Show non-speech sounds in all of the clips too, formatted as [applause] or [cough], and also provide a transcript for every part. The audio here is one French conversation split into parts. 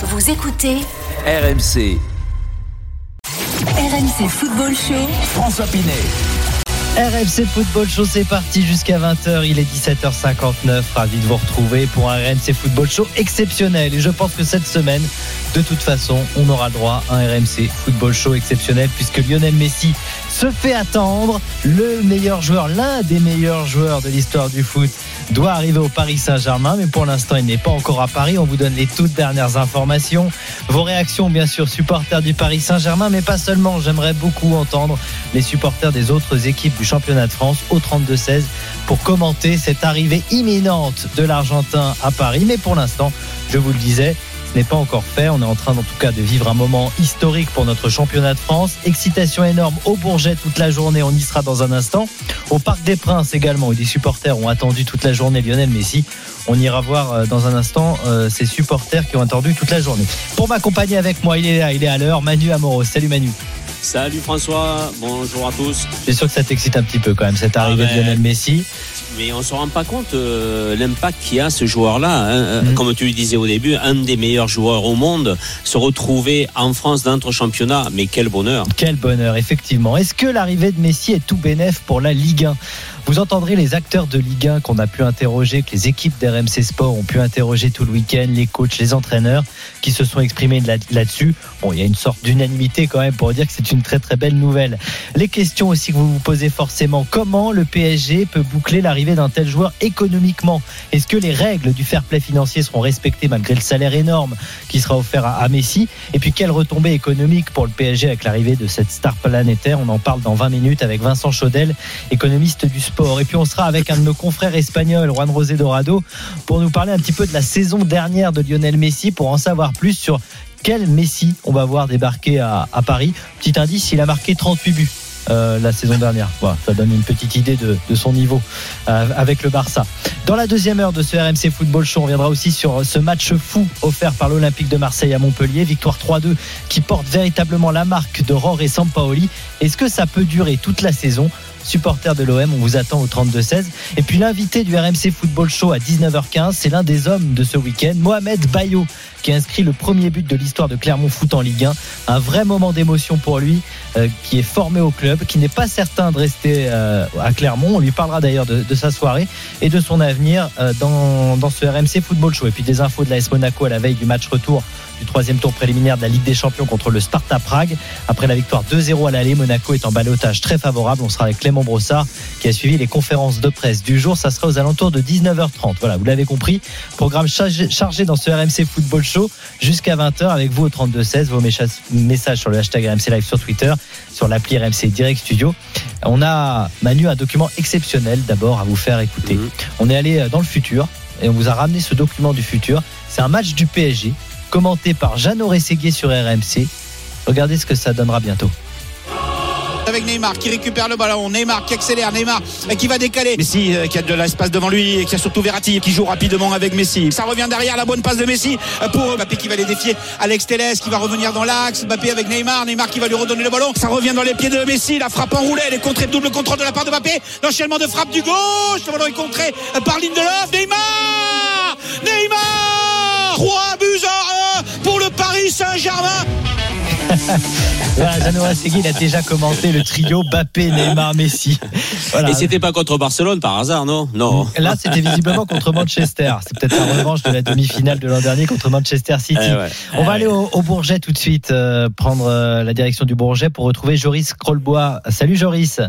Vous écoutez RMC, RMC Football Show. François Pinet. RMC Football Show, c'est parti jusqu'à 20h. Il est 17h59. Ravi de vous retrouver pour un RMC Football Show exceptionnel. Et je pense que cette semaine, de toute façon, on aura droit à un RMC Football Show exceptionnel puisque Lionel Messi se fait attendre. Le meilleur joueur, l'un des meilleurs joueurs de l'histoire du foot, doit arriver au Paris Saint-Germain. Mais pour l'instant, il n'est pas encore à Paris. On vous donne les toutes dernières informations. Vos réactions, bien sûr, supporters du Paris Saint-Germain, mais pas seulement. J'aimerais beaucoup entendre les supporters des autres équipes du championnat de France au 32-16 pour commenter cette arrivée imminente de l'Argentin à Paris. Mais pour l'instant, je vous le disais, n'est pas encore fait. On est en train, en tout cas, de vivre un moment historique pour notre championnat de France. Excitation énorme au Bourget toute la journée. On y sera dans un instant. Au Parc des Princes également, où des supporters ont attendu toute la journée Lionel Messi. On ira voir euh, dans un instant euh, ces supporters qui ont attendu toute la journée. Pour m'accompagner avec moi, il est là, il est à l'heure. Manu Amoros. Salut Manu. Salut François, bonjour à tous. C'est sûr que ça t'excite un petit peu quand même, cette arrivée ben, de Lionel Messi. Mais on ne se rend pas compte euh, l'impact qu'il a ce joueur-là. hein. Mhm. Comme tu le disais au début, un des meilleurs joueurs au monde, se retrouver en France dans notre championnat. Mais quel bonheur. Quel bonheur, effectivement. Est-ce que l'arrivée de Messi est tout bénef pour la Ligue 1 Vous entendrez les acteurs de Ligue 1 qu'on a pu interroger, que les équipes d'RMC Sport ont pu interroger tout le week-end, les coachs, les entraîneurs qui se sont exprimés là- là-dessus. Bon, il y a une sorte d'unanimité quand même pour dire que c'est une très très belle nouvelle. Les questions aussi que vous vous posez forcément, comment le PSG peut boucler l'arrivée d'un tel joueur économiquement Est-ce que les règles du fair play financier seront respectées malgré le salaire énorme qui sera offert à, Messi? Et puis quelle retombée économique pour le PSG avec l'arrivée de cette star planétaire? On en parle dans 20 minutes avec Vincent Chaudel, économiste du sport. Et puis on sera avec un de nos confrères espagnols, Juan Rosé Dorado, pour nous parler un petit peu de la saison dernière de Lionel Messi, pour en savoir plus sur quel Messi on va voir débarquer à Paris. Petit indice, il a marqué 38 buts. Euh, la saison dernière. Voilà, ça donne une petite idée de, de son niveau euh, avec le Barça. Dans la deuxième heure de ce RMC Football Show, on viendra aussi sur ce match fou offert par l'Olympique de Marseille à Montpellier, victoire 3-2 qui porte véritablement la marque de Roré Sampaoli. Est-ce que ça peut durer toute la saison? Supporter de l'OM, on vous attend au 32-16. Et puis l'invité du RMC Football Show à 19h15, c'est l'un des hommes de ce week-end, Mohamed Bayo, qui inscrit le premier but de l'histoire de Clermont Foot en Ligue 1. Un vrai moment d'émotion pour lui, euh, qui est formé au club, qui n'est pas certain de rester euh, à Clermont. On lui parlera d'ailleurs de, de sa soirée et de son avenir euh, dans, dans ce RMC Football Show. Et puis des infos de l'AS Monaco à la veille du match retour du troisième tour préliminaire de la Ligue des Champions contre le Sparta Prague. Après la victoire 2-0 à l'aller, Monaco est en balotage très favorable. On sera avec Clément Brossard qui a suivi les conférences de presse du jour. Ça sera aux alentours de 19h30. Voilà, vous l'avez compris. Programme chargé, chargé dans ce RMC Football Show jusqu'à 20h avec vous au 32-16. Vos messages sur le hashtag RMC Live sur Twitter, sur l'appli RMC Direct Studio. On a, Manu, un document exceptionnel d'abord à vous faire écouter. Mhm. On est allé euh, dans le futur et on vous a ramené ce document du futur. C'est un match du PSG commenté par Jeannot Rességuier sur RMC. Regardez ce que ça donnera bientôt. avec Neymar qui récupère le ballon, Neymar qui accélère, Neymar qui va décaler. Messi euh, qui a de l'espace devant lui et qui a surtout Verratti qui joue rapidement avec Messi. Ça revient derrière la bonne passe de Messi euh, pour Mbappé qui va les défier. Alex Telles qui va revenir dans l'axe, Mbappé avec Neymar, Neymar qui va lui redonner le ballon. Ça revient dans les pieds de Messi, la frappe enroulée, elle est contrée, double contrôle de la part de Mbappé. L'enchaînement de frappe du gauche, le ballon est contré euh, par Lindelof, Neymar Neymar 3 buts à 1 pour le Paris Saint-Germain. [laughs] Voilà, Jeannot Rességuier, il a déjà commenté le trio Bappé, Neymar, Messi. Voilà. Et c'était pas contre Barcelone par hasard, non? Non. Là, c'était visiblement contre Manchester. C'est peut-être la revanche de la demi-finale de l'an dernier contre Manchester City. Eh ouais. On va Eh aller au, au Bourget tout de suite, euh, prendre euh, la direction du Bourget pour retrouver Joris Krollbois. Salut Joris.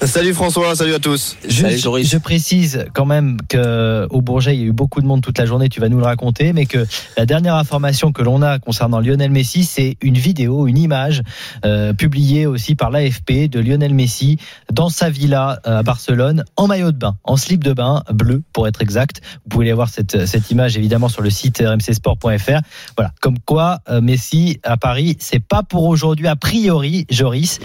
Salut François, salut à tous. Je, Salut, Joris. je précise quand même que au Bourget, il y a eu beaucoup de monde toute la journée, tu vas nous le raconter, mais que la dernière information que l'on a concernant Lionel Messi, c'est une vidéo, une image euh, publiée aussi par l'AFP de Lionel Messi dans sa villa euh, à Barcelone en maillot de bain, en slip de bain bleu pour être exact. Vous pouvez aller voir cette, cette image évidemment sur le site rmcsport.fr. Voilà, comme quoi euh, Messi à Paris, c'est pas pour aujourd'hui a priori, Joris.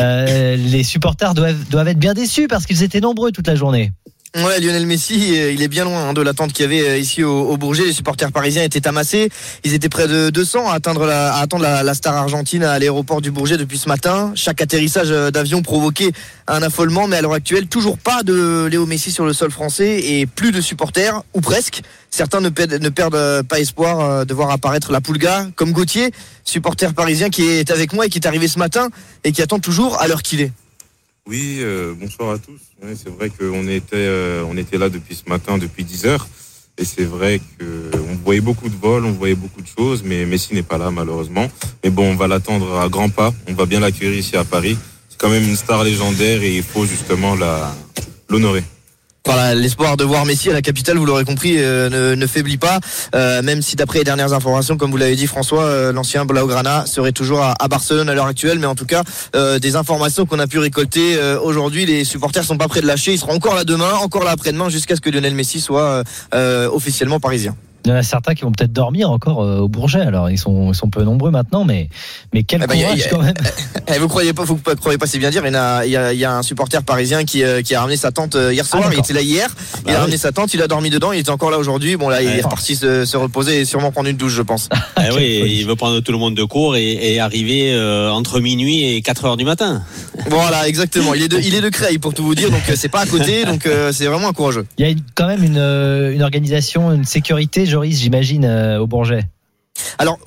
Euh, les supporters doivent, doivent être bien déçus parce qu'ils étaient nombreux toute la journée. Lionel Messi, euh, il est bien loin hein, de l'attente qu'il y avait euh, ici au, Bourget. Les supporters parisiens étaient amassés. Ils étaient près de 200 à, attendre la, star argentine à l'aéroport du Bourget depuis ce matin. Chaque atterrissage euh, d'avion provoquait un affolement, mais à l'heure actuelle, toujours pas de Léo Messi sur le sol français et plus de supporters, ou presque. Certains ne perdent, ne perdent pas espoir de voir apparaître la Poulga, comme Gauthier, supporter parisien qui est avec moi et qui est arrivé ce matin et qui attend toujours à l'heure qu'il est. Oui, euh, bonsoir à tous. C'est vrai qu'on était, euh, on était là depuis ce matin, depuis 10 heures. Et c'est vrai qu'on voyait beaucoup de vols, on voyait beaucoup de choses, mais Messi n'est pas là malheureusement. Mais bon, on va l'attendre à grands pas. On va bien l'accueillir ici à Paris. C'est quand même une star légendaire et il faut justement la l'honorer. Voilà, l'espoir de voir Messi à la capitale, vous l'aurez compris, euh, ne, ne, faiblit pas. Euh, même si d'après les dernières informations, comme vous l'avez dit François, euh, l'ancien Blaugrana serait toujours à, Barcelone à l'heure actuelle. Mais en tout cas, des informations qu'on a pu récolter aujourd'hui, les supporters sont pas prêts de lâcher. Ils seront encore là demain, encore là après-demain, jusqu'à ce que Lionel Messi soit officiellement parisien. Il y en a certains qui vont peut-être dormir encore euh, au Bourget. Alors ils sont ils sont peu nombreux maintenant, mais mais quel eh ben, courage a, quand même. [laughs] Eh, vous croyez pas, vous croyez pas si bien dire. Il y a, il y a, il y a un supporter parisien qui, euh, qui a ramené sa tante euh, hier soir. Ah, il était là hier. Ah, bah il a ramené sa tante. Il a dormi dedans. Il était encore là aujourd'hui. Bon là, il est reparti se, se, reposer et sûrement prendre une douche, je pense. [laughs] eh oui, il veut prendre tout le monde de court et, et arriver euh, entre minuit et 4 heures du matin. [laughs] Voilà, exactement. Il est de il est de Creil pour tout vous dire. Donc c'est pas à côté. Donc c'est vraiment un courageux. Il y a une, quand même une, une organisation, une sécurité, J'imagine au Bourget alors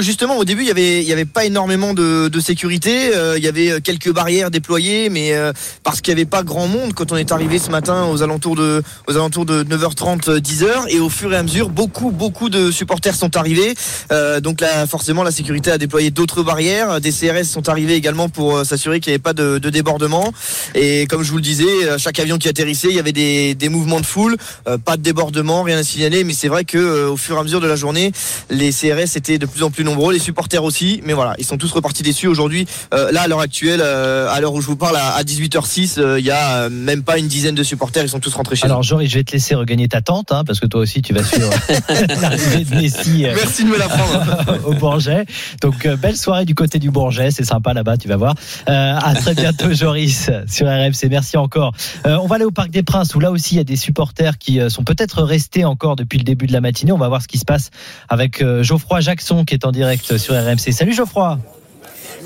justement au début il y avait pas énormément de, sécurité, euh, il y avait quelques barrières déployées, mais euh, parce qu'il y avait pas grand monde quand on est arrivé ce matin aux alentours de aux alentours de 9h30 10h et au fur et à mesure beaucoup beaucoup de supporters sont arrivés, euh, donc là forcément la sécurité a déployé d'autres barrières, des CRS sont arrivés également pour s'assurer qu'il n'y avait pas de, de, débordement. Et comme je vous le disais chaque avion qui atterrissait il y avait des, des mouvements de foule, pas de débordement, rien à signaler, mais c'est vrai que au fur et à mesure de la journée les CRS étaient de plus en plus nombreux, les supporters aussi, mais voilà, ils sont tous repartis déçus aujourd'hui. Euh, là, à l'heure actuelle, euh, à l'heure où je vous parle, à, 18h06, euh, il y a même pas une dizaine de supporters, ils sont tous rentrés chez Alors, Joris, je vais te laisser regagner ta tente, hein, parce que toi aussi, tu vas suivre [laughs] l'arrivée de Messi. Merci de me la prendre. [laughs] au Bourget. Donc, belle soirée du côté du Bourget, c'est sympa là-bas, tu vas voir. à très bientôt, Joris, sur RMC. Merci encore. on va aller au Parc des Princes, où là aussi, il y a des supporters qui sont peut-être restés encore depuis le début de la matinée. On va voir ce qui se passe avec Geoffroy Jackson qui est en direct sur RMC. Salut Geoffroy.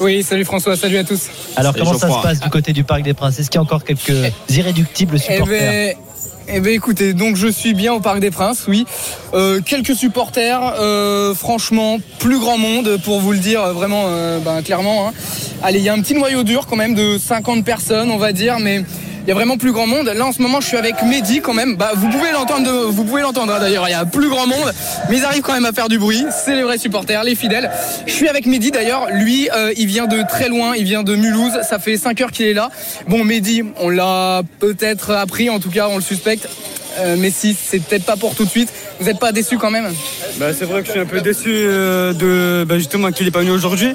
Oui, salut François, salut à tous. Alors comment ça se passe du côté du Parc des Princes? Est-ce qu'il y a encore quelques irréductibles supporters eh ben, eh bien écoutez, donc je suis bien au Parc des Princes, oui. Euh, quelques supporters, euh, franchement, plus grand monde pour vous le dire vraiment euh, ben, clairement. Hein. Allez, il y a un petit noyau dur quand même de 50 personnes, on va dire, mais il y a vraiment plus grand monde. Là en ce moment je suis avec Mehdi quand même. Bah vous pouvez l'entendre, vous pouvez l'entendre hein, d'ailleurs. Il y a plus grand monde, mais ils arrivent quand même à faire du bruit. C'est les vrais supporters, les fidèles. Je suis avec Mehdi d'ailleurs. Lui, euh, il vient de très loin. Il vient de Mulhouse. Ça fait 5 heures qu'il est là. Bon Mehdi, on l'a peut-être appris. En tout cas, on le suspecte. Euh, mais si c'est peut-être pas pour tout de suite. Vous n'êtes pas déçu quand même? Bah, C'est vrai que je suis un peu déçu euh, de bah, justement qu'il n'est pas venu aujourd'hui.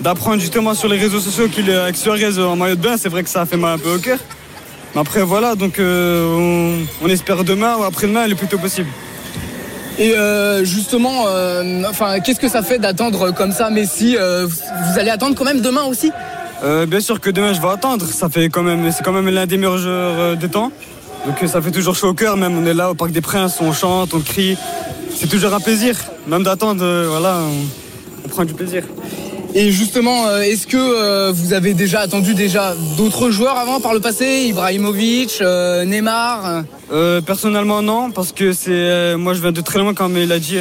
D'apprendre justement sur les réseaux sociaux qu'il est avec Suarez en maillot de bain, c'est vrai que ça fait mal un peu au cœur. Mais après, voilà, donc euh, on, on, espère demain ou après-demain le plus tôt possible. Et euh, justement, euh, enfin, qu'est-ce que ça fait d'attendre comme ça Messi Vous allez attendre quand même demain aussi? Euh, Bien sûr que demain je vais attendre. Ça fait quand même, c'est quand même l'un des meilleurs joueurs des temps. Donc ça fait toujours chaud au cœur. Même on est là au Parc des Princes, on chante, on crie. C'est toujours un plaisir. Même d'attendre, voilà, on, on prend du plaisir. Et justement, euh, est-ce que euh, vous avez déjà attendu déjà d'autres joueurs avant par le passé? Ibrahimovic, euh, Neymar? Personnellement non, parce que c'est moi je viens de très loin comme il a dit.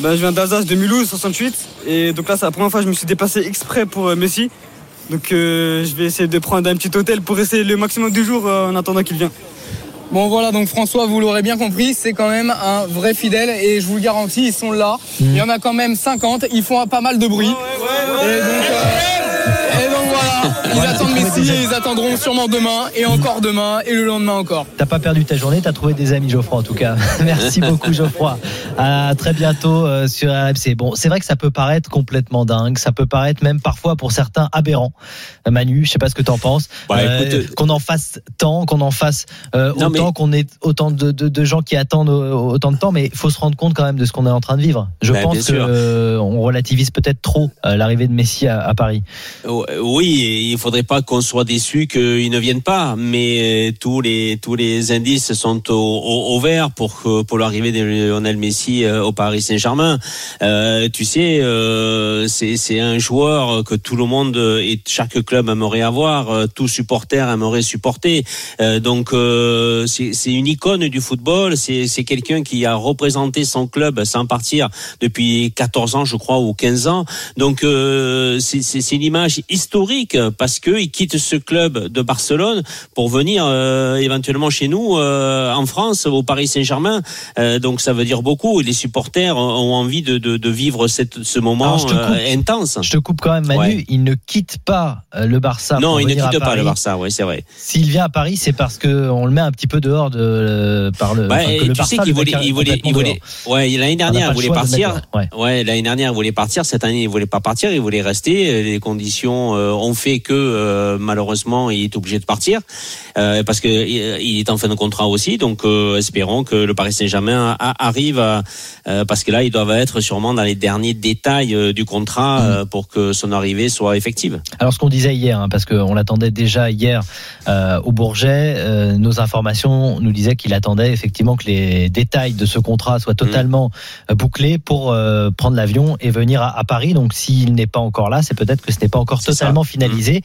Ben, je viens d'Alsace, de Mulhouse, 68. Et donc là, c'est la première fois que je me suis déplacé exprès pour Messi. Donc je vais essayer de prendre un petit hôtel pour essayer le maximum de jours en attendant qu'il vienne. Bon voilà, donc François, vous l'aurez bien compris, c'est quand même un vrai fidèle et je vous le garantis, ils sont là. Mmh. Il y en a quand même 50, ils font pas mal de bruit. Ouais, ouais, et donc, euh, et donc voilà, [laughs] ils attendent Messi et ils attendront sûrement demain et encore demain et le lendemain encore. T'as pas perdu ta journée, t'as trouvé des amis Geoffroy en tout cas. [laughs] Merci beaucoup Geoffroy. À très bientôt euh, sur RMC. Bon, c'est vrai que ça peut paraître complètement dingue, ça peut paraître même parfois pour certains aberrant. Manu, je sais pas ce que t'en penses. Bah, euh, qu'on en fasse tant, qu'on en fasse euh, autant, mais... qu'on ait autant de, de, de, gens qui attendent autant de temps, mais il faut se rendre compte quand même de ce qu'on est en train de vivre. Je bah, pense qu'on euh, relativise peut-être trop l'arrivée de Messi à, à Paris. Oui, oui, il faudrait pas qu'on soit déçu qu'ils ne viennent pas, mais tous les tous les indices sont au, au, au vert pour pour l'arrivée de Lionel Messi euh, au Paris Saint-Germain. Euh, tu sais, euh, c'est c'est un joueur que tout le monde et chaque club aimerait avoir, euh, tout supporter aimerait supporter. Euh, donc euh, c'est c'est une icône du football. C'est c'est quelqu'un qui a représenté son club sans partir depuis 14 ans, je crois, ou 15 ans. Donc euh, c'est c'est une image historique parce que il quitte ce club de Barcelone pour venir euh, éventuellement chez nous euh, en France au Paris Saint-Germain. Euh, donc ça veut dire beaucoup. Et les supporters ont envie de, de, de vivre cette, ce moment Alors, je te coupe. intense. Je te coupe quand même, Manu. Ouais. Il ne quitte pas le Barça. non, il ne quitte pas le Barça, oui, c'est vrai. S'il vient à Paris, c'est parce que on le met un petit peu dehors de par le. Enfin, que le Barça sais qu'il voulait, il voulait, il voulait, ouais, l'année dernière, il voulait de partir. Ouais, l'année dernière, il voulait partir. Cette année, il voulait pas partir. Il voulait rester. Les conditions euh, ont fait que euh, malheureusement, il est obligé de partir euh, parce que il est en fin de contrat aussi. Donc, espérons que le Paris Saint-Germain arrive à, parce que là, ils doivent être sûrement dans les derniers détails du contrat euh, pour que son arrivée soit effective. Alors ce qu'on disait hier, hein, parce qu'on l'attendait déjà hier euh, au Bourget, euh, nos informations nous disaient qu'il attendait effectivement que les détails de ce contrat soient totalement euh, bouclés pour euh, prendre l'avion et venir à, à Paris. Donc s'il n'est pas encore là, c'est peut-être que ce n'est pas encore C'est ça. totalement finalisé.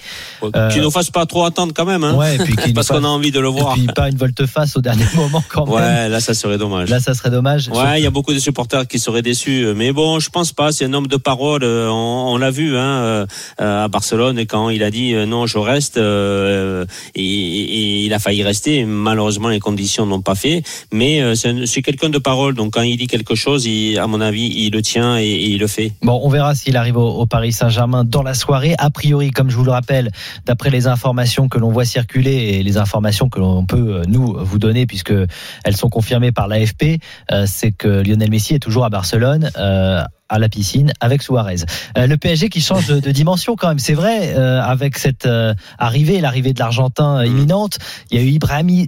Euh, Qu'il ne fasse pas trop attendre quand même, hein, Ouais, et puis qu'il [laughs] parce qu'on a envie de le et voir. puis pas une volte-face au dernier [laughs] moment quand même. Ouais, là, ça serait dommage. Là, ça serait dommage. Ouais, il y a beaucoup de supporters qui seraient déçus, mais bon, je pense pas. C'est un homme de parole. euh, On, on l'a vu hein, euh, à Barcelone quand il a dit euh, non, je reste. euh, et, et il a failli rester. Malheureusement, les conditions n'ont pas fait. Mais euh, c'est un- c'est quelqu'un de parole. Donc quand il dit quelque chose, il, à mon avis, il le tient et, et il le fait. Bon, on verra s'il arrive au, au Paris Saint-Germain dans la soirée. A priori, comme je vous le rappelle, d'après les informations que l'on voit circuler et les informations que l'on peut euh, nous vous donner, puisque elles sont confirmées par l'AFP, euh, c'est que Lionel Messi est toujours à Barcelone. euh, à la piscine avec Suarez. Euh, le PSG qui change de, de dimension quand même, c'est vrai, euh, avec cette euh, arrivée, l'arrivée de l'Argentin euh, imminente. Il y a eu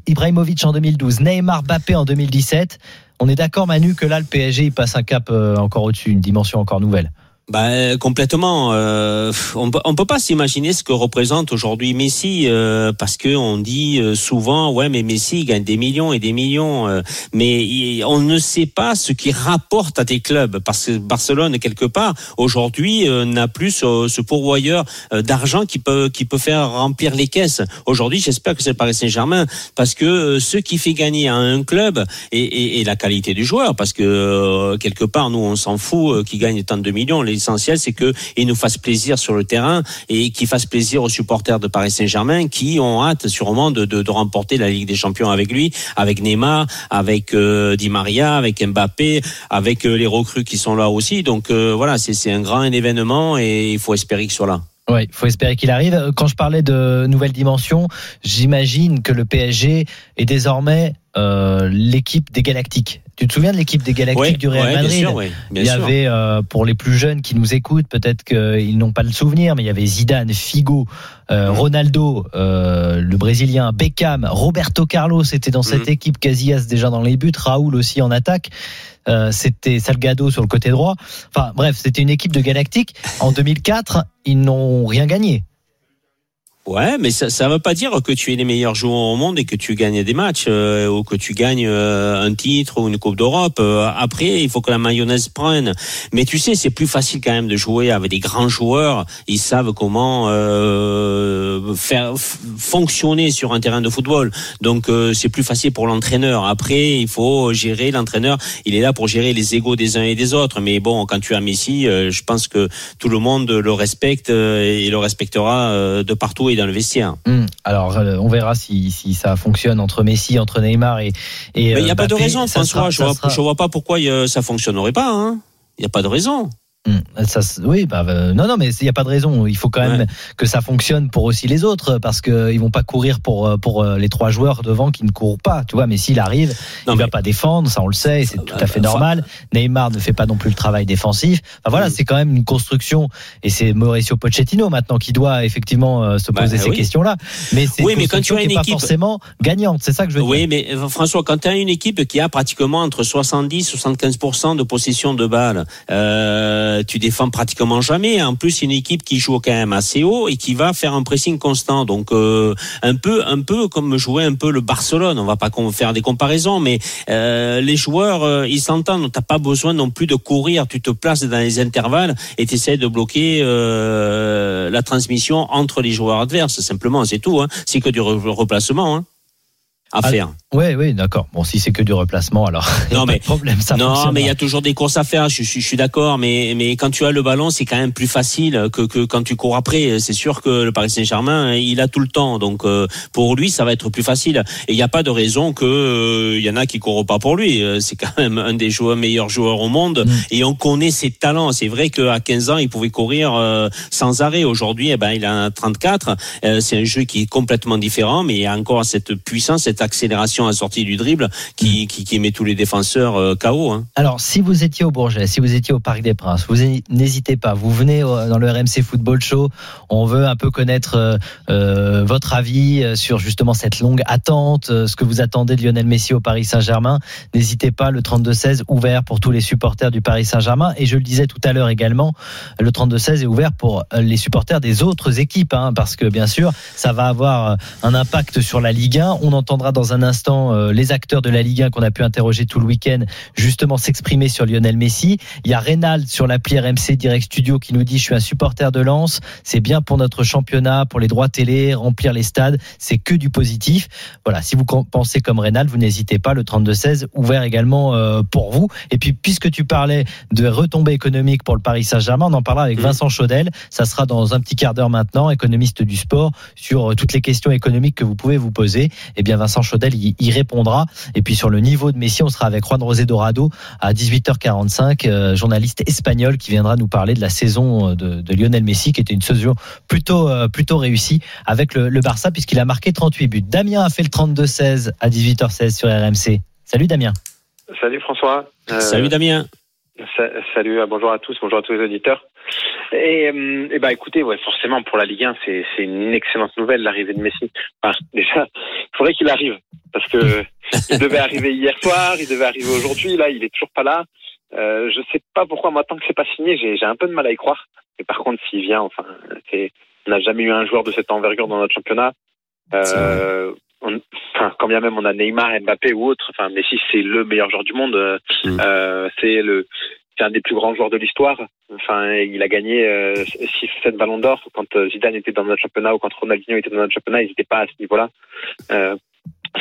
Ibrahimovic en 2012, Neymar, Mbappé en 2017. On est d'accord Manu que là le PSG il passe un cap encore au-dessus, une dimension encore nouvelle. Euh, complètement. Euh, on peut, on peut pas s'imaginer ce que représente aujourd'hui Messi euh, parce que on dit euh, souvent ouais mais Messi gagne des millions et des millions mais on ne sait pas ce qu'il rapporte à tes clubs parce que Barcelone quelque part aujourd'hui n'a plus ce, pourvoyeur d'argent qui peut qui peut faire remplir les caisses. Aujourd'hui, j'espère que c'est Paris Saint-Germain parce que ce qui fait gagner à un club et, la qualité du joueur parce que quelque part nous on s'en fout qu'il gagne tant de millions. L'essentiel c'est que il nous fasse plaisir sur le terrain et qu'il fasse plaisir aux supporters de Paris Saint-Germain qui ont hâte sûrement de, remporter la Ligue des Champions avec lui, avec Neymar, avec euh, Di Maria, avec Mbappé, avec euh, les recrues qui sont là aussi. Donc euh, voilà, c'est un grand événement et il faut espérer qu'il soit là. Oui, il faut espérer qu'il arrive. Quand je parlais de nouvelle dimension, j'imagine que le PSG est désormais l'équipe des Galactiques. Tu te souviens de l'équipe des Galactiques Ouais, du Real ouais, Madrid bien sûr, ouais, bien Il y sûr. avait, euh, pour les plus jeunes qui nous écoutent, peut-être qu'ils n'ont pas le souvenir, mais il y avait Zidane, Figo, euh, Mhm. Ronaldo, euh, le Brésilien, Beckham, Roberto Carlos était dans cette Mhm. équipe, Casillas déjà dans les buts, Raoul aussi en attaque. C'était Salgado sur le côté droit. Enfin bref, c'était une équipe de Galactiques. En [laughs] 2004, ils n'ont rien gagné. Ouais, mais ça ça veut pas dire que tu es les meilleurs joueurs au monde et que tu gagnes des matchs euh, ou que tu gagnes euh, un titre ou une Coupe d'Europe. Euh, après, il faut que la mayonnaise prenne. Mais tu sais, c'est plus facile quand même de jouer avec des grands joueurs. Ils savent comment euh, faire fonctionner sur un terrain de football. Donc euh, c'est plus facile pour l'entraîneur. Après, il faut gérer l'entraîneur. Il est là pour gérer les égaux des uns et des autres. Mais bon, quand tu as Messi, euh, je pense que tout le monde le respecte et le respectera de partout dans le vestiaire. Hmm. Alors, euh, on verra si, si ça fonctionne entre Messi, entre Neymar et. et Mais il n'y a euh, pas de raison, François. sera- je, ça vois, sera- je vois pas pourquoi euh, ça fonctionnerait pas. hein. Il n'y a pas de raison. Hmm. Ça, oui, bah, euh, non, non, mais il n'y a pas de raison. Il faut quand même Ouais. que ça fonctionne pour aussi les autres, parce que ils vont pas courir pour euh, pour euh, les trois joueurs devant qui ne courent pas. Tu vois, mais s'il arrive, Non, il mais- va pas défendre, ça on le sait, et c'est tout à fait normal. Neymar ne fait pas non plus le travail défensif. Enfin, voilà, Mm. c'est quand même une construction, et c'est Mauricio Pochettino maintenant qui doit effectivement euh, se Bah, poser ces oui. questions-là. Mais c'est Oui, une mais quand tu as qui une est pas équipe- forcément gagnante. C'est ça que je veux dire. Oui, mais euh, François, quand tu as une équipe qui a pratiquement entre 70 75 de possession de balles, euh, euh, tu défends pratiquement jamais. En plus, une équipe qui joue quand même assez haut et qui va faire un pressing constant. Donc euh, un peu, un peu comme jouer un peu le Barcelone. On va pas faire des comparaisons, mais euh, les joueurs, euh, ils s'entendent. T'as pas besoin non plus de courir. Tu te places dans les intervalles et tu essaies de bloquer euh, la transmission entre les joueurs adverses. Simplement, c'est tout. Hein. C'est que du replacement. Hein à ah, faire. Oui, oui, d'accord. Bon, si c'est que du replacement, alors. [laughs] Non, mais problème, ça Non, mais il y a toujours des courses à faire. Je, je, je suis d'accord, mais mais quand tu as le ballon, c'est quand même plus facile que que quand tu cours après. C'est sûr que le Paris Saint-Germain, il a tout le temps, donc euh, pour lui, ça va être plus facile. Et il n'y a pas de raison que il euh, y en a qui courent pas pour lui. Euh, c'est quand même un des joueurs meilleurs joueurs au monde, mm. et on connaît ses talents. C'est vrai qu'à 15 ans, il pouvait courir sans arrêt. Aujourd'hui, eh ben, il a 34. c'est un jeu qui est complètement différent, mais il y a encore cette puissance, cette accélération à sortie du dribble qui, qui, qui met tous les défenseurs euh, KO. Hein. Alors, si vous étiez au Bourget, si vous étiez au Parc des Princes, vous n'hésitez pas, vous venez dans le RMC Football Show, on veut un peu connaître euh, euh, votre avis sur justement cette longue attente, ce que vous attendez de Lionel Messi au Paris Saint-Germain. N'hésitez pas, le 32-16 ouvert pour tous les supporters du Paris Saint-Germain. Et je le disais tout à l'heure également, le 32-16 est ouvert pour les supporters des autres équipes, hein, parce que bien sûr, ça va avoir un impact sur la Ligue 1. On entendra dans un instant euh, les acteurs de la Ligue 1 qu'on a pu interroger tout le week-end justement s'exprimer sur Lionel Messi. Il y a Reynald sur l'appli RMC Direct Studio qui nous dit je suis un supporter de Lens, c'est bien pour notre championnat, pour les droits télé, remplir les stades, c'est que du positif. Voilà, si vous pensez comme Reynald, vous n'hésitez pas, le 32-16 ouvert également euh, pour vous. Et puis puisque tu parlais de retombées économiques pour le Paris Saint-Germain, on en parlera avec mmh. Vincent Chaudel, ça sera dans un petit quart d'heure maintenant, économiste du sport, sur euh, toutes les questions économiques que vous pouvez vous poser. Eh bien Vincent Chaudel y, y répondra. Et puis sur le niveau de Messi, on sera avec Juan Rosé Dorado à 18h45, euh, journaliste espagnol qui viendra nous parler de la saison euh, de, Lionel Messi, qui était une saison plutôt euh, plutôt réussie avec le, le Barça puisqu'il a marqué 38 buts. Damien a fait le 32-16 à 18h16 sur RMC. Salut Damien. Salut François. Salut Damien. Salut, bonjour à tous, bonjour à tous les auditeurs. Et, euh, et bah écoutez, ouais, forcément pour la Ligue 1, c'est c'est une excellente nouvelle l'arrivée de Messi. Enfin, déjà, il faudrait qu'il arrive parce que [laughs] il devait arriver hier soir, il devait arriver aujourd'hui. Là, il est toujours pas là. Euh, je sais pas pourquoi. Moi, tant que c'est pas signé, j'ai j'ai un peu de mal à y croire. Mais par contre, s'il vient, enfin, c'est on n'a jamais eu un joueur de cette envergure dans notre championnat. Euh, on, enfin, quand bien même on a Neymar, Mbappé ou autre, enfin Messi c'est le meilleur joueur du monde. Euh, mm. euh c'est le c'est un des plus grands joueurs de l'histoire. Enfin, il a gagné euh, 6 ou 7 ballons d'or. Quand euh, Zidane était dans notre championnat ou quand Ronaldinho était dans notre championnat, ils n'étaient pas à ce niveau-là. Euh,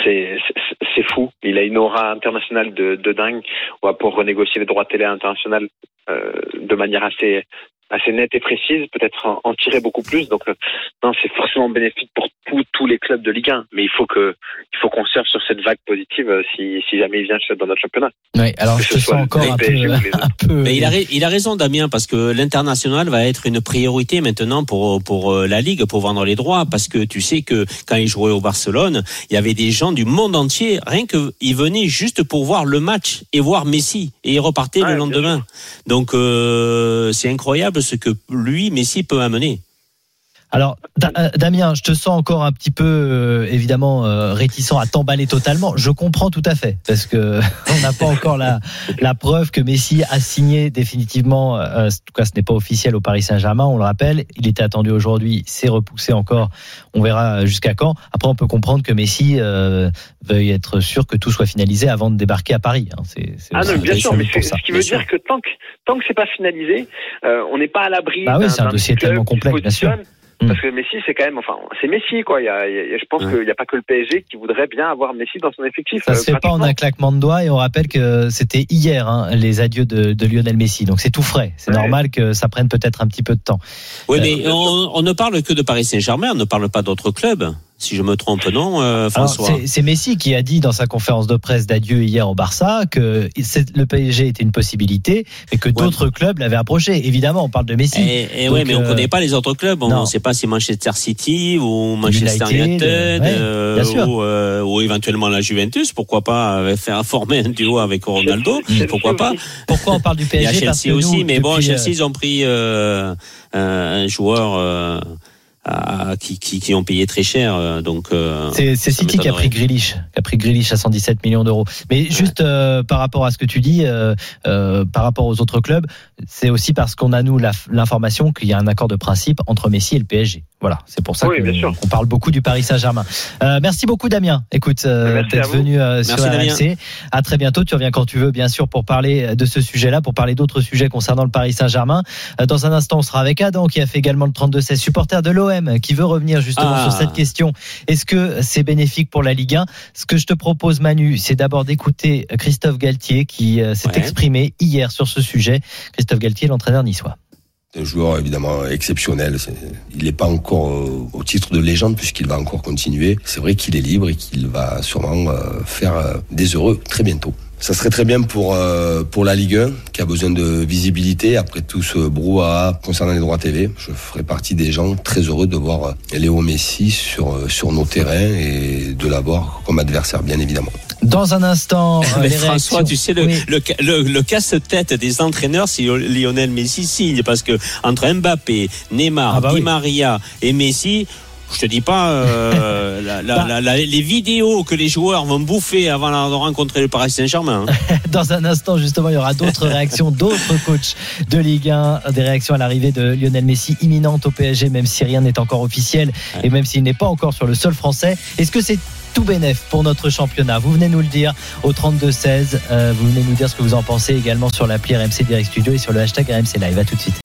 c'est fou. Il a une aura internationale de, de dingue. Pouvoir renégocier les droits télé internationaux euh, de manière assez assez nette et précise, peut-être en, tirer beaucoup plus. Donc euh, non, c'est forcément bénéfique pour tous les clubs de Ligue 1, mais il faut que il faut qu'on surfe sur cette vague positive euh, si, si jamais il vient dans notre championnat. Oui, alors je sens encore un [laughs] peu, Mais il a, il a raison Damien parce que l'international va être une priorité maintenant pour pour euh, la Ligue pour vendre les droits parce que tu sais que quand il jouait au Barcelone, il y avait des gens du monde entier rien que ils venaient juste pour voir le match et voir Messi et ils repartaient le lendemain. Donc c'est incroyable ce que lui, Messi, peut amener. Alors, euh, Damien, je te sens encore un petit peu, euh, évidemment, euh, réticent à t'emballer totalement. Je comprends tout à fait, parce que [laughs] on n'a pas encore la, la preuve que Messi a signé définitivement. en tout cas, ce n'est pas officiel au Paris Saint-Germain. On le rappelle, il était attendu aujourd'hui, c'est repoussé encore. On verra jusqu'à quand. Après, on peut comprendre que Messi veuille être sûr que tout soit finalisé avant de débarquer à Paris. Hein. C'est, ah non, bien sûr, mais ce qui veut dire que tant que tant que c'est pas finalisé, on n'est pas à l'abri. Bah oui, c'est un dossier tellement complexe, bien sûr. Mm. Parce que Messi, c'est quand même, enfin, c'est Messi, quoi. Il y a, je pense qu'il n'y a pas que le PSG qui voudrait bien avoir Messi dans son effectif. Ça se fait pas en un claquement de doigts et on rappelle que c'était hier hein, les adieux de, de, Lionel Messi. Donc c'est tout frais. C'est normal que ça prenne peut-être un petit peu de temps. Oui, mais euh, on, on, ne parle que de Paris Saint-Germain, on ne parle pas d'autres clubs si je me trompe, non, euh, François C'est Messi qui a dit dans sa conférence de presse d'adieu hier au Barça que le PSG était une possibilité, mais que d'autres clubs l'avaient approché. Évidemment, on parle de Messi. Et, et oui, mais on ne euh, connaît pas les autres clubs. On ne sait pas si Manchester City ou Manchester United, euh, ou, éventuellement la Juventus. Pourquoi pas faire former un duo avec Ronaldo Pourquoi pas Pourquoi on parle du PSG Il y a Chelsea aussi, mais bon, Chelsea ils ont pris un joueur à- qui, qui, qui ont payé très cher. euh, Donc euh, C'est City qui a pris. Grealish, qui a pris Grealish à 117 millions d'euros. Mais juste euh, par rapport à ce que tu dis, euh, euh, par rapport aux autres clubs, c'est aussi parce qu'on a nous l'information qu'il y a un accord de principe entre Messi et le PSG. Voilà, c'est pour ça Oui, qu'on parle beaucoup du Paris Saint-Germain. Euh, merci beaucoup Damien. Écoute, euh, d'être venu euh, sur. RMC. À très bientôt. Tu reviens quand tu veux, bien sûr, pour parler de ce sujet-là, pour parler d'autres sujets concernant le Paris Saint-Germain. Euh, Dans un instant, on sera avec Adam, qui a fait également le 32-16, supporter de l'OM, qui veut revenir justement Ah. sur cette question. Est-ce que c'est bénéfique pour la Ligue 1 Ce que je te propose, Manu, c'est d'abord d'écouter Christophe Galtier, qui euh, s'est Ouais. exprimé hier sur ce sujet. Christophe Galtier, l'entraîneur niçois. C'est un joueur évidemment exceptionnel. Il n'est pas encore euh, au titre de légende puisqu'il va encore continuer. C'est vrai qu'il est libre et qu'il va sûrement euh, faire des heureux très bientôt. Ça serait très bien pour euh, pour la Ligue 1 qui a besoin de visibilité après tout ce brouhaha concernant les droits TV. Je ferai partie des gens très heureux de voir euh, Léo Messi sur euh, sur nos terrains et de l'avoir comme adversaire bien évidemment. Dans un instant, [laughs] Mais les François, réactions. tu sais, le, Oui. le, ca- le, le casse-tête des entraîneurs, c'est Lionel Messi signe, parce que entre Mbappé, Neymar, Ah bah Di oui. Maria et Messi, je te dis pas euh, [laughs] la- la- Bah. la- les vidéos que les joueurs vont bouffer avant de rencontrer le Paris Saint-Germain. hein. [laughs] Dans un instant, justement, il y aura d'autres [laughs] réactions, d'autres coachs de Ligue 1, des réactions à l'arrivée de Lionel Messi imminente au PSG, même si rien n'est encore officiel et même s'il n'est pas encore sur le sol français. Est-ce que c'est tout bénef pour notre championnat? Vous venez nous le dire au 32-16. Euh, vous venez nous dire ce que vous en pensez également sur l'appli RMC Direct Studio et sur le hashtag RMC Live. À tout de suite.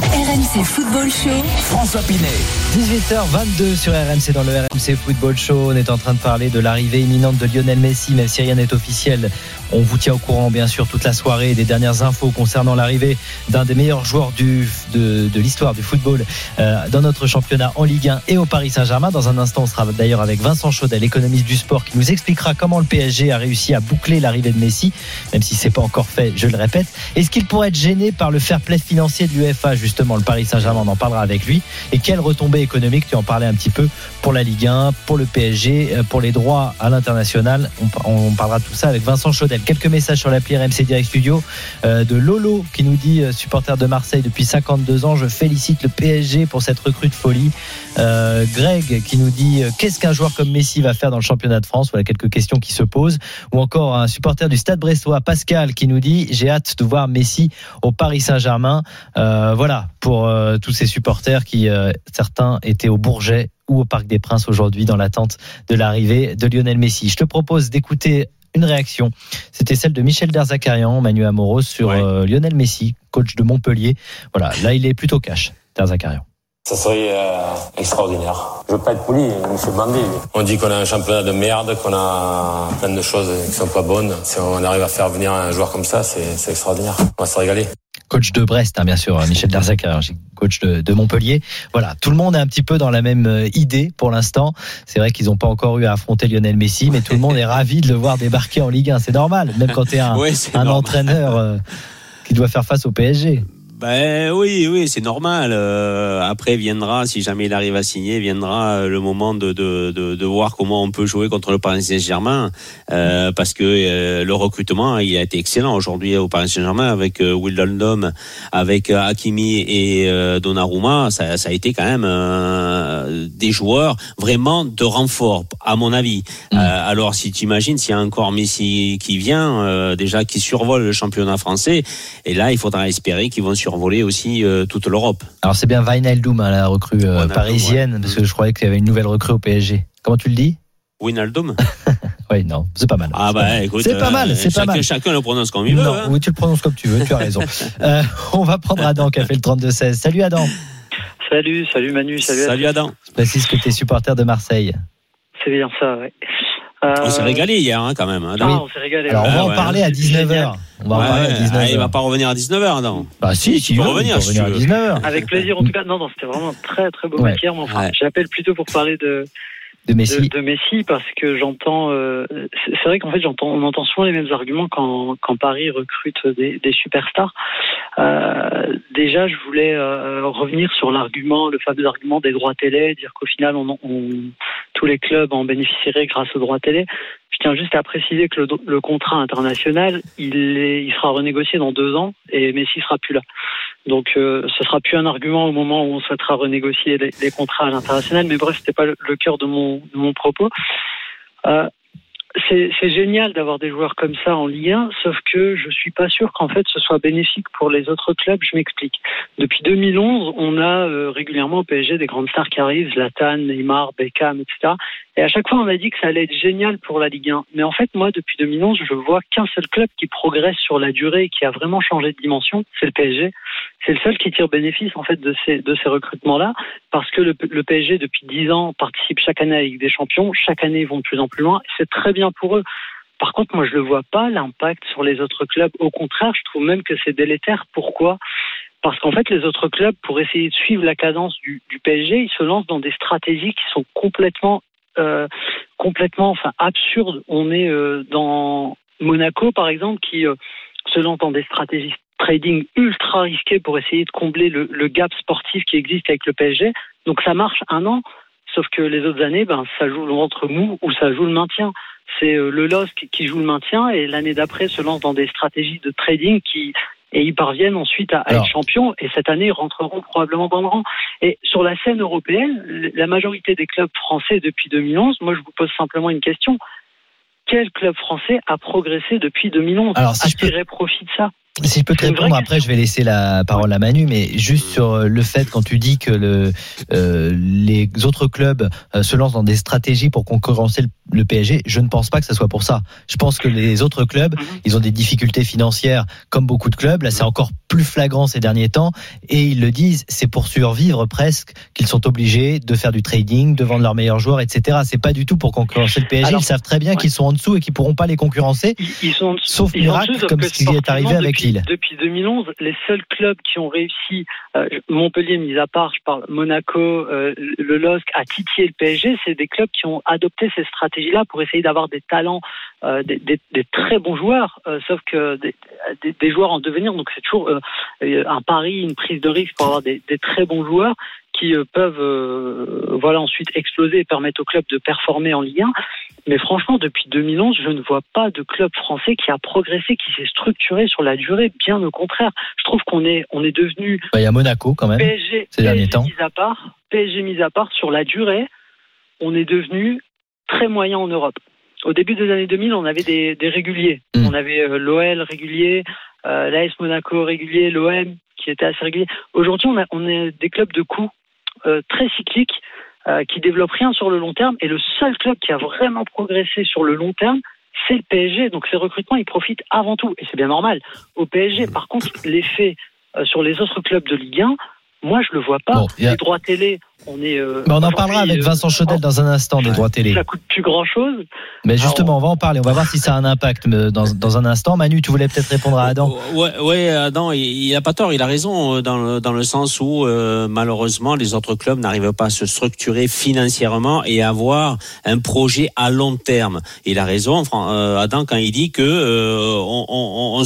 RMC Football Show. François Pinet. 18h22 sur RMC dans le RMC Football Show. On est en train de parler de l'arrivée imminente de Lionel Messi, même si rien n'est officiel. On vous tient au courant, bien sûr, toute la soirée des dernières infos concernant l'arrivée d'un des meilleurs joueurs du, de, de l'histoire du football euh, dans notre championnat en Ligue 1 et au Paris Saint-Germain. Dans un instant, on sera d'ailleurs avec Vincent Chaudel, économiste du sport, qui nous expliquera comment le PSG a réussi à boucler l'arrivée de Messi, même si c'est pas encore fait, je le répète. Est-ce qu'il pourrait être gêné par le fair play financier de l'UEFA, justement, le Paris Saint-Germain On en parlera avec lui. Et quelles retombées économiques, tu en parlais un petit peu, pour la Ligue 1, pour le PSG, euh, pour les droits à l'international. On, on parlera de tout ça avec Vincent Chaudel. Quelques messages sur l'appli RMC Direct Studio euh, de Lolo qui nous dit, euh, supporter de Marseille depuis 52 ans, je félicite le PSG pour cette recrue de folie. Euh, Greg qui nous dit, euh, qu'est-ce qu'un joueur comme Messi va faire dans le championnat de France? Voilà quelques questions qui se posent. Ou encore un supporter du Stade Brestois, Pascal, qui nous dit, j'ai hâte de voir Messi au Paris Saint-Germain. Euh, voilà, pour tous ces supporters qui, certains étaient au Bourget ou au Parc des Princes aujourd'hui dans l'attente de l'arrivée de Lionel Messi. Je te propose d'écouter une réaction. C'était celle de Michel Derzakarian, Manu Amoros, sur Ouais. euh, Lionel Messi, coach de Montpellier. Voilà, là il est plutôt cash, Derzakarian. Ça serait euh, extraordinaire. Je veux pas être poli, bander. lui. On dit qu'on a un championnat de merde, qu'on a plein de choses qui sont pas bonnes. Si on arrive à faire venir un joueur comme ça, c'est c'est extraordinaire. On va se régaler. Coach de Brest, hein, bien sûr, hein, Michel Derzakarian, coach de, de Montpellier. Voilà, tout le monde est un petit peu dans la même euh, idée pour l'instant. C'est vrai qu'ils n'ont pas encore eu à affronter Lionel Messi, mais tout le monde est ravi de le voir débarquer en Ligue 1. C'est normal, même quand tu es un, [laughs] Ouais, entraîneur euh, qui doit faire face au PSG. Ben oui, oui, c'est normal. Euh, après viendra, si jamais il arrive à signer, viendra euh, le moment de, de, de, de voir comment on peut jouer contre le Paris Saint-Germain, euh, parce que euh, le recrutement il a été excellent aujourd'hui au Paris Saint-Germain avec euh, Wijnaldum, avec euh, Hakimi et Donnarumma. Ça, ça a été quand même euh, des joueurs vraiment de renfort, à mon avis. Mm. Euh, alors si tu imagines s'il y a encore Messi qui vient, euh, déjà qui survole le championnat français, et là il faudra espérer qu'ils vont survoler aussi euh, toute l'Europe. Alors c'est bien Wijnaldum, hein, la recrue euh, Wijnaldum, parisienne, ouais. parce que je croyais qu'il y avait une nouvelle recrue au PSG. Comment tu le dis? Wijnaldum? [laughs] Oui, non, c'est pas mal. Ah C'est pas bah mal. écoute, c'est pas euh, mal, c'est pas chacun, mal. chacun le prononce comme il veut. Non, hein. oui, tu le prononces comme tu veux, tu as raison. [laughs] Euh, on va prendre Adam qui a fait le 32-16. Salut Adam. Salut, salut Manu, salut. Salut Adam. Je précise que tu es supporter de Marseille. C'est bien ça, ouais. Euh, On s'est régalé hier hein, quand même. hein, Ah, on s'est régalé. Alors on va en ouais. parler à 19h. On va en Ouais, parler à ouais. 19h. Ah, il va pas revenir à 19h, Adam. Bah si, si, Il veut, revenir, si à veux. 19h. Avec plaisir, en tout cas. Non, non, c'était vraiment un très très beau Ouais. hier. J'appelle plutôt pour parler de, De Messi. de Messi parce que j'entends. euh, c'est c'est vrai qu'en fait, j'entends, on entend souvent les mêmes arguments quand, quand Paris recrute des, des superstars. Euh, déjà, je voulais euh, revenir sur l'argument, le fameux argument des droits télé, dire qu'au final, on, on- tous les clubs en bénéficieraient grâce aux droits télé. Je tiens juste à préciser que le, contrat international, il, sera renégocié dans deux ans et Messi sera plus là. Donc, euh, ce sera plus un argument au moment où on souhaitera renégocier les, contrats à l'international. Mais bref, c'était pas le, cœur de mon, propos. Euh, c'est génial d'avoir des joueurs comme ça en Ligue 1, sauf que je suis pas sûr qu'en fait ce soit bénéfique pour les autres clubs. Je m'explique. Depuis 2011, on a euh, régulièrement au PSG des grandes stars qui arrivent, Zlatan, Neymar, Beckham, etc. Et à chaque fois, on a dit que ça allait être génial pour la Ligue 1. Mais en fait, moi, depuis 2011, je vois qu'un seul club qui progresse sur la durée et qui a vraiment changé de dimension, c'est le PSG. C'est le seul qui tire bénéfice en fait de ces de ces recrutements-là, parce que le, le, PSG depuis 10 ans participe chaque année avec des champions. Chaque année, ils vont de plus en plus loin. C'est très bien pour eux. Par contre, moi, je ne le vois pas l'impact sur les autres clubs. Au contraire, je trouve même que c'est délétère. Pourquoi? Parce qu'en fait, les autres clubs, pour essayer de suivre la cadence du, du, PSG, ils se lancent dans des stratégies qui sont complètement euh, complètement absurde. On est euh, dans Monaco par exemple qui euh, se lance dans des stratégies trading ultra risquées pour essayer de combler le, gap sportif qui existe avec le PSG. Donc ça marche un an, sauf que les autres années, ben ça joue le ventre mou ou ça joue le maintien. C'est le LOSC qui joue le maintien et l'année d'après se lance dans des stratégies de trading qui et ils parviennent ensuite à, à être champions et cette année ils rentreront probablement dans le rang. Et sur la scène européenne, la majorité des clubs français depuis 2011, moi je vous pose simplement une question. Quel club français a progressé depuis 2011 Alors, si a je peux... profit de ça si je peux te répondre, après je vais laisser la parole à Manu, mais juste sur le fait quand tu dis que le, euh, les autres clubs euh, se lancent dans des stratégies pour concurrencer le, le, PSG, je ne pense pas que ce soit pour ça. Je pense que les autres clubs, ils ont des difficultés financières comme beaucoup de clubs. Là, c'est encore plus flagrant ces derniers temps, et ils le disent, c'est pour survivre presque qu'ils sont obligés de faire du trading, de vendre leurs meilleurs joueurs, etc. C'est pas du tout pour concurrencer le PSG. Alors, ils savent très bien ouais. qu'ils sont en dessous et qu'ils pourront pas les concurrencer, ils, ils sont, sauf miracle comme ce qui est arrivé avec depuis, depuis 2011, les seuls clubs qui ont réussi, euh, Montpellier mis à part, je parle Monaco, euh, le LOSC, à titiller le PSG, c'est des clubs qui ont adopté ces stratégies-là pour essayer d'avoir des talents, euh, des, des, des, très bons joueurs, euh, sauf que des, des, joueurs en devenir. Donc c'est toujours euh, un pari, une prise de risque pour avoir des, très bons joueurs qui peuvent voilà ensuite exploser et permettre au club de performer en Ligue 1. Mais franchement, depuis 2011, je ne vois pas de club français qui a progressé, qui s'est structuré sur la durée. Bien au contraire, je trouve qu'on est on est devenu. Bah, il y a Monaco quand même. PSG, ces derniers temps. Mis à part, PSG mis à part sur la durée, on est devenu très moyen en Europe. Au début des années 2000, on avait des, des réguliers. Mmh. On avait euh, l'OL régulier, euh, l'AS Monaco régulier, l'OM qui était assez régulier. Aujourd'hui, on, a, on des clubs de coups euh, très cycliques euh, qui développent rien sur le long terme. Et le seul club qui a vraiment progressé sur le long terme, c'est le PSG. Donc ces recrutements, ils profitent avant tout. Et c'est bien normal. Au PSG, par contre, l'effet euh, sur les autres clubs de Ligue 1, moi, je le vois pas. Bon, a... Les droits télé, on est. Euh, on en parlera avec Vincent Chaudel dans un instant des droits télé. Ça coûte plus grand chose. Mais justement, Alors, on va en parler. On va voir si ça a un impact dans, dans un instant. Manu, tu voulais peut-être répondre à Adam. Ouais, ouais, Adam, il, a pas tort. Il a raison dans le, dans le sens où euh, malheureusement les autres clubs n'arrivent pas à se structurer financièrement et avoir un projet à long terme. Il a raison, euh, Adam, quand il dit que euh, on, on,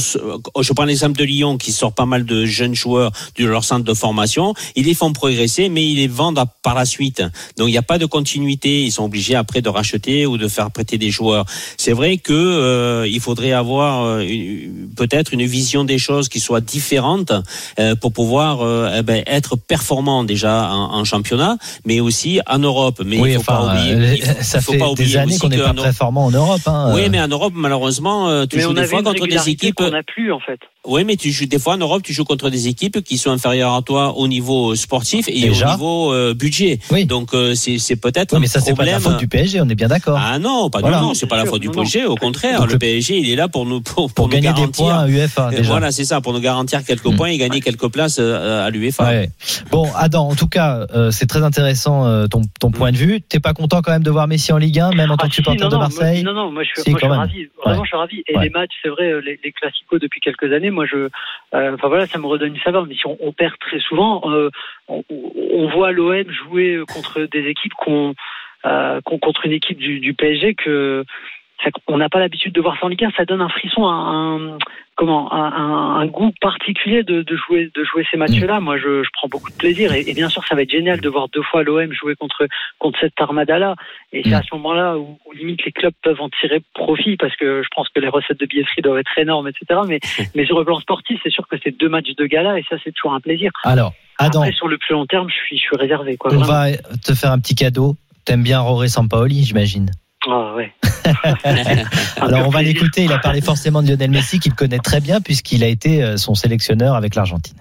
on, je prends l'exemple de Lyon qui sort pas mal de jeunes joueurs de leur centre de formation. Ils les font progresser, mais ils les vendent par la suite. Donc il n'y a pas de continuité. Ils sont obligés après de racheter ou de faire prêter des joueurs. C'est vrai que euh, il faudrait avoir peut-être une vision des choses qui soit différente euh, pour pouvoir euh, eh ben, être performant déjà en, en, championnat, mais aussi en Europe. Mais oui, il faut enfin, pas oublier. Il faut, ça faut fait pas des années qu'on n'est pas performant en Europe. Hein. Oui, mais en Europe, malheureusement, on des fois contre des équipes. qu'on n'a plus en fait. Oui, mais tu joues des fois en Europe, tu joues contre des équipes qui sont inférieures à toi au niveau sportif et Déjà au niveau euh, budget. Oui. Donc euh, c'est peut-être Oui, un mais ça c'est pas la faute du PSG, on est bien d'accord. Ah non, pas Voilà. du tout. C'est pas la faute du. PSG. Au contraire, Donc le PSG, il est là pour nous pour, pour, Pour nous gagner des garantir. points à UEFA Euh, déjà. Voilà, c'est ça, pour nous garantir quelques Mm. points et gagner quelques places euh, à l'UEFA. Ouais. Bon, Adam, en tout cas, euh, c'est très intéressant euh, ton, ton point de vue. T'es pas content quand même de voir Messi en Ligue 1, même en tant Ah, que si, supporter non, de Marseille non, non, moi je suis, Si, moi, je suis ravi. Vraiment, Ouais. je suis ravi. Et Ouais. les matchs, c'est vrai, euh, les, les classicos depuis quelques années, moi je, euh, enfin voilà, ça me redonne une saveur. Mais si on, perd très souvent, euh, on, voit l'OM jouer contre des équipes qu'on, euh, contre une équipe du PSG que on n'a pas l'habitude de voir ça en Ligue 1, ça donne un frisson, un, comment, un, goût particulier de, jouer, de jouer ces matchs-là. Mm. Moi, je, prends beaucoup de plaisir et, bien sûr, ça va être génial de voir deux fois l'OM jouer contre contre cette armada-là. Et c'est mm. à ce moment-là où, limite les clubs peuvent en tirer profit parce que je pense que les recettes de billetterie doivent être énormes, etc. Mais [laughs] mais sur le plan sportif, c'est sûr que c'est deux matchs de gala et ça, c'est toujours un plaisir. Alors, Adam, Après, sur le plus long terme, je suis je suis réservé. Quoi, on va te faire un petit cadeau. T'aimes bien Roré Sampaoli, j'imagine. Ah. [laughs] Alors on va l'écouter. Il a parlé forcément de Lionel Messi qu'il connaît très bien puisqu'il a été euh, son sélectionneur avec l'Argentine.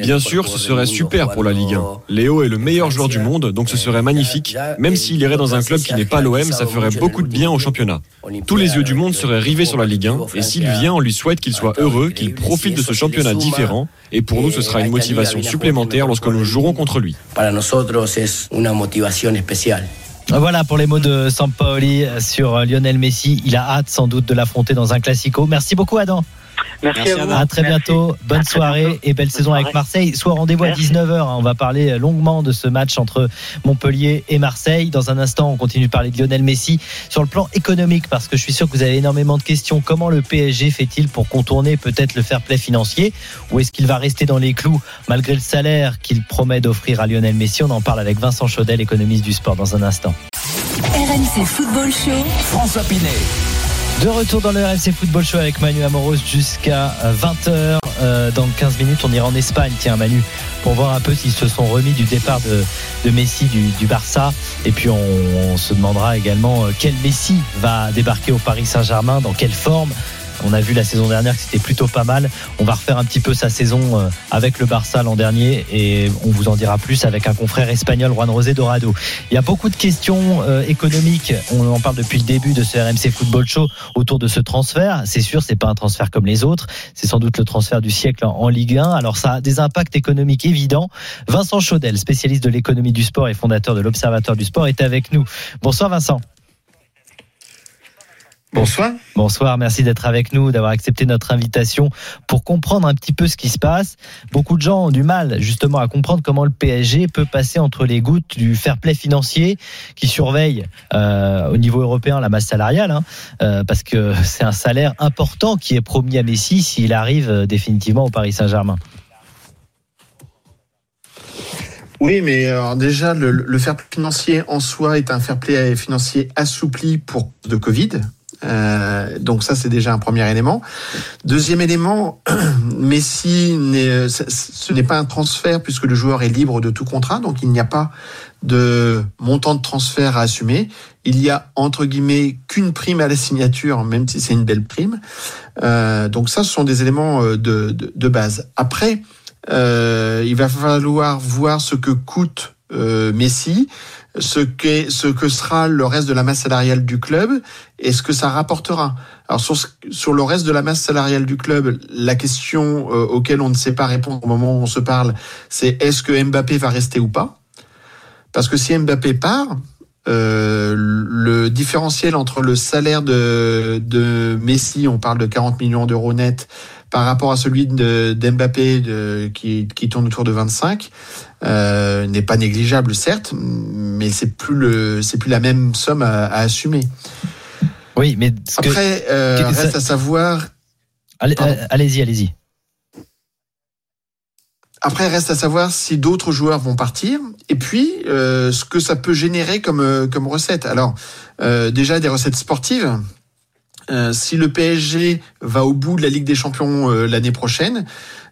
Bien sûr, ce serait super pour la Ligue 1. Léo est le meilleur joueur du monde, donc ce serait magnifique. Même s'il irait dans un club qui n'est pas l'OM, ça ferait beaucoup de bien au championnat. Tous les yeux du monde seraient rivés sur la Ligue 1, et s'il vient, on lui souhaite qu'il soit heureux, qu'il profite de ce championnat différent, et pour nous, ce sera une motivation supplémentaire lorsque nous jouerons contre lui. Voilà pour les mots de Sampaoli sur Lionel Messi. Il a hâte sans doute de l'affronter dans un classico. Merci beaucoup Adam. Merci, à vous. À très bientôt. Bonne soirée et belle saison avec Marseille. Soit rendez-vous à 19h. Hein. On va parler longuement de ce match entre Montpellier et Marseille. Dans un instant, on continue de parler de Lionel Messi sur le plan économique parce que je suis sûr que vous avez énormément de questions. Comment le PSG fait-il pour contourner peut-être le fair play financier? Ou est-ce qu'il va rester dans les clous malgré le salaire qu'il promet d'offrir à Lionel Messi? On en parle avec Vincent Chaudel, économiste du sport, dans un instant. RMC Football Show. François Pinet. De retour dans le RFC Football Show avec Manu Amoros jusqu'à 20h. Euh, dans 15 minutes, on ira en Espagne, tiens Manu, pour voir un peu s'ils se sont remis du départ de, Messi du, Barça. Et puis on, se demandera également euh, quel Messi va débarquer au Paris Saint-Germain, dans quelle forme. On a vu la saison dernière que c'était plutôt pas mal. On va refaire un petit peu sa saison euh, avec le Barça l'an dernier et on vous en dira plus avec un confrère espagnol, Juan Rosé Dorado. Il y a beaucoup de questions euh, économiques. On en parle depuis le début de ce RMC Football Show autour de ce transfert. C'est sûr, c'est pas un transfert comme les autres. C'est sans doute le transfert du siècle en Ligue 1. Alors ça a des impacts économiques évidents. Vincent Chaudel, spécialiste de l'économie du sport et fondateur de l'Observatoire du sport, est avec nous. Bonsoir Vincent. Bonsoir. Bonsoir, merci d'être avec nous, d'avoir accepté notre invitation pour comprendre un petit peu ce qui se passe. Beaucoup de gens ont du mal justement à comprendre comment le PSG peut passer entre les gouttes du fair play financier qui surveille euh, au niveau européen la masse salariale, hein, euh, parce que [laughs] c'est un salaire important qui est promis à Messi s'il arrive euh, définitivement au Paris Saint-Germain. Oui, mais déjà, le, le, fair play financier en soi est un fair play financier assoupli pour de Covid. Euh, donc ça, c'est déjà un premier élément. Deuxième élément, [clears throat] Messi, ce n'est pas un transfert puisque le joueur est libre de tout contrat, donc il n'y a pas de montant de transfert à assumer. Il y a entre guillemets qu'une prime à la signature, même si c'est une belle prime. Euh, donc ça, ce sont des éléments euh, de, de, base. Après, il va falloir voir ce que coûte Messi ce, qu'est, ce que sera le reste de la masse salariale du club et ce que ça rapportera. Alors sur, sur le reste de la masse salariale du club, la question euh, auquel on ne sait pas répondre au moment où on se parle, c'est est-ce que Mbappé va rester ou pas? Parce que si Mbappé part, euh, le différentiel entre le salaire de, de Messi, on parle de 40 millions d'euros net, par rapport à celui d'Mbappé de, qui, qui tourne autour de 25, euh, n'est pas négligeable certes, mais c'est plus le c'est plus la même somme à, assumer. Oui, mais après euh, reste à savoir. Allez-y, allez-y. Après, reste à savoir si d'autres joueurs vont partir, et puis euh, ce que ça peut générer comme comme recette. Alors déjà des recettes sportives. Si le PSG va au bout de la Ligue des Champions l'année prochaine,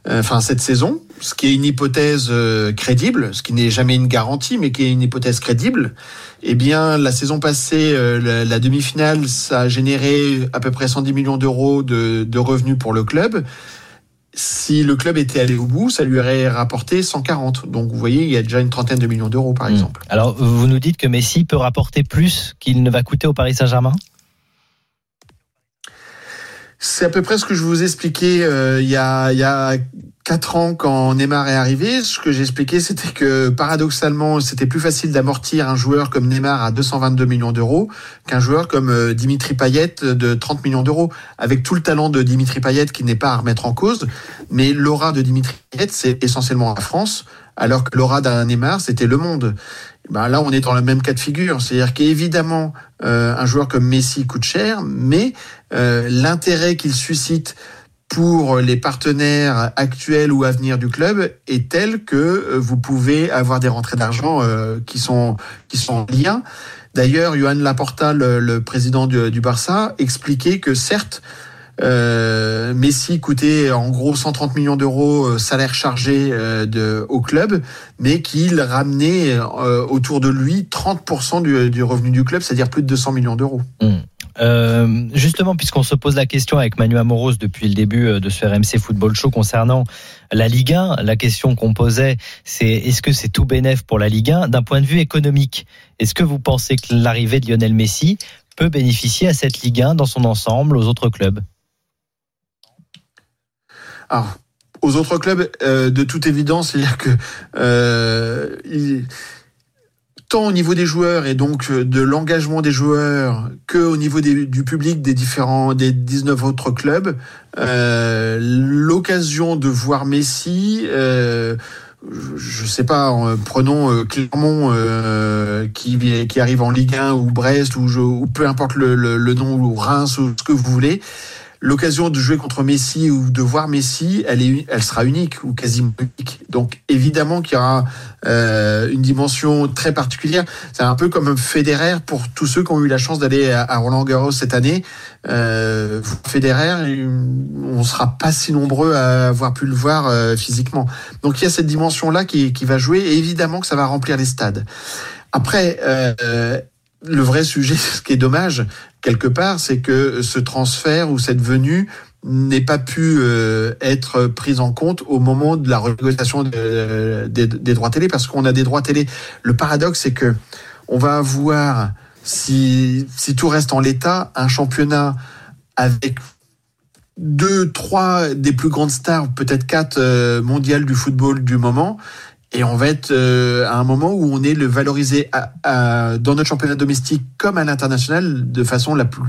euh, enfin cette saison, ce qui est une hypothèse euh, crédible, ce qui n'est jamais une garantie, mais qui est une hypothèse crédible. Eh bien, la saison passée, euh, la, demi-finale, ça a généré à peu près 110 millions d'euros de, de revenus pour le club si le club était allé au bout, ça lui aurait rapporté 140. Donc vous voyez, il y a déjà une trentaine de millions d'euros par hmm. exemple. Alors vous nous dites que Messi peut rapporter plus qu'il ne va coûter au Paris Saint-Germain? C'est à peu près ce que je vous expliquais euh, il y a il y a quatre ans quand Neymar est arrivé. Ce que j'ai expliqué, c'était que paradoxalement, c'était plus facile d'amortir un joueur comme Neymar à 222 millions d'euros qu'un joueur comme euh, Dimitri Payet de 30 millions d'euros, avec tout le talent de Dimitri Payet qui n'est pas à remettre en cause. Mais l'aura de Dimitri Payet, c'est essentiellement la France, alors que l'aura d'un Neymar, c'était le monde. Ben là, on est dans le même cas de figure. C'est-à-dire qu'évidemment, euh, un joueur comme Messi coûte cher, mais euh, l'intérêt qu'il suscite pour les partenaires actuels ou à venir du club est tel que euh, vous pouvez avoir des rentrées d'argent euh, qui sont qui sont en. D'ailleurs, Johan Laporta, le, le président du, du, Barça, expliquait que certes, euh, Messi coûtait en gros 130 millions d'euros euh, salaire chargé euh, au club, mais qu'il ramenait autour de lui 30% du, revenu du club, c'est-à-dire plus de 200 millions d'euros. Euh, justement, puisqu'on se pose la question avec Manu Amoros depuis le début de ce RMC Football Show concernant la Ligue 1, la question qu'on posait, c'est est-ce que c'est tout bénéf pour la Ligue 1 d'un point de vue économique Est-ce que vous pensez que l'arrivée de Lionel Messi peut bénéficier à cette Ligue 1 dans son ensemble, aux autres clubs? Alors, aux autres clubs, euh, de toute évidence, c'est-à-dire que euh, il tant au niveau des joueurs et donc de l'engagement des joueurs que au niveau du public des différents des 19 autres clubs euh, l'occasion de voir Messi euh, je sais pas prenons euh, Clermont euh, qui qui arrive en Ligue 1 ou Brest ou, je, ou peu importe le, le, le, nom ou Reims ou ce que vous voulez l'occasion de jouer contre Messi ou de voir Messi, elle, est, elle sera unique ou quasiment unique. Donc évidemment qu'il y aura euh, une dimension très particulière. C'est un peu comme Federer pour tous ceux qui ont eu la chance d'aller à, Roland Garros cette année. Euh, Federer, on sera pas si nombreux à avoir pu le voir euh, physiquement. Donc il y a cette dimension-là qui, qui va jouer et évidemment que ça va remplir les stades. Après, euh, le vrai sujet, [laughs] ce qui est dommage quelque part, c'est que ce transfert ou cette venue n'ait pas pu euh, être prise en compte au moment de la renégociation de, des, droits télé, parce qu'on a des droits télé. Le paradoxe, c'est que on va avoir, si, si tout reste en l'état, un championnat avec deux, trois des plus grandes stars, peut-être quatre euh, mondiales du football du moment, et on va être euh, à un moment où on est le valorisé à, à, dans notre championnat domestique comme à l'international de façon la plus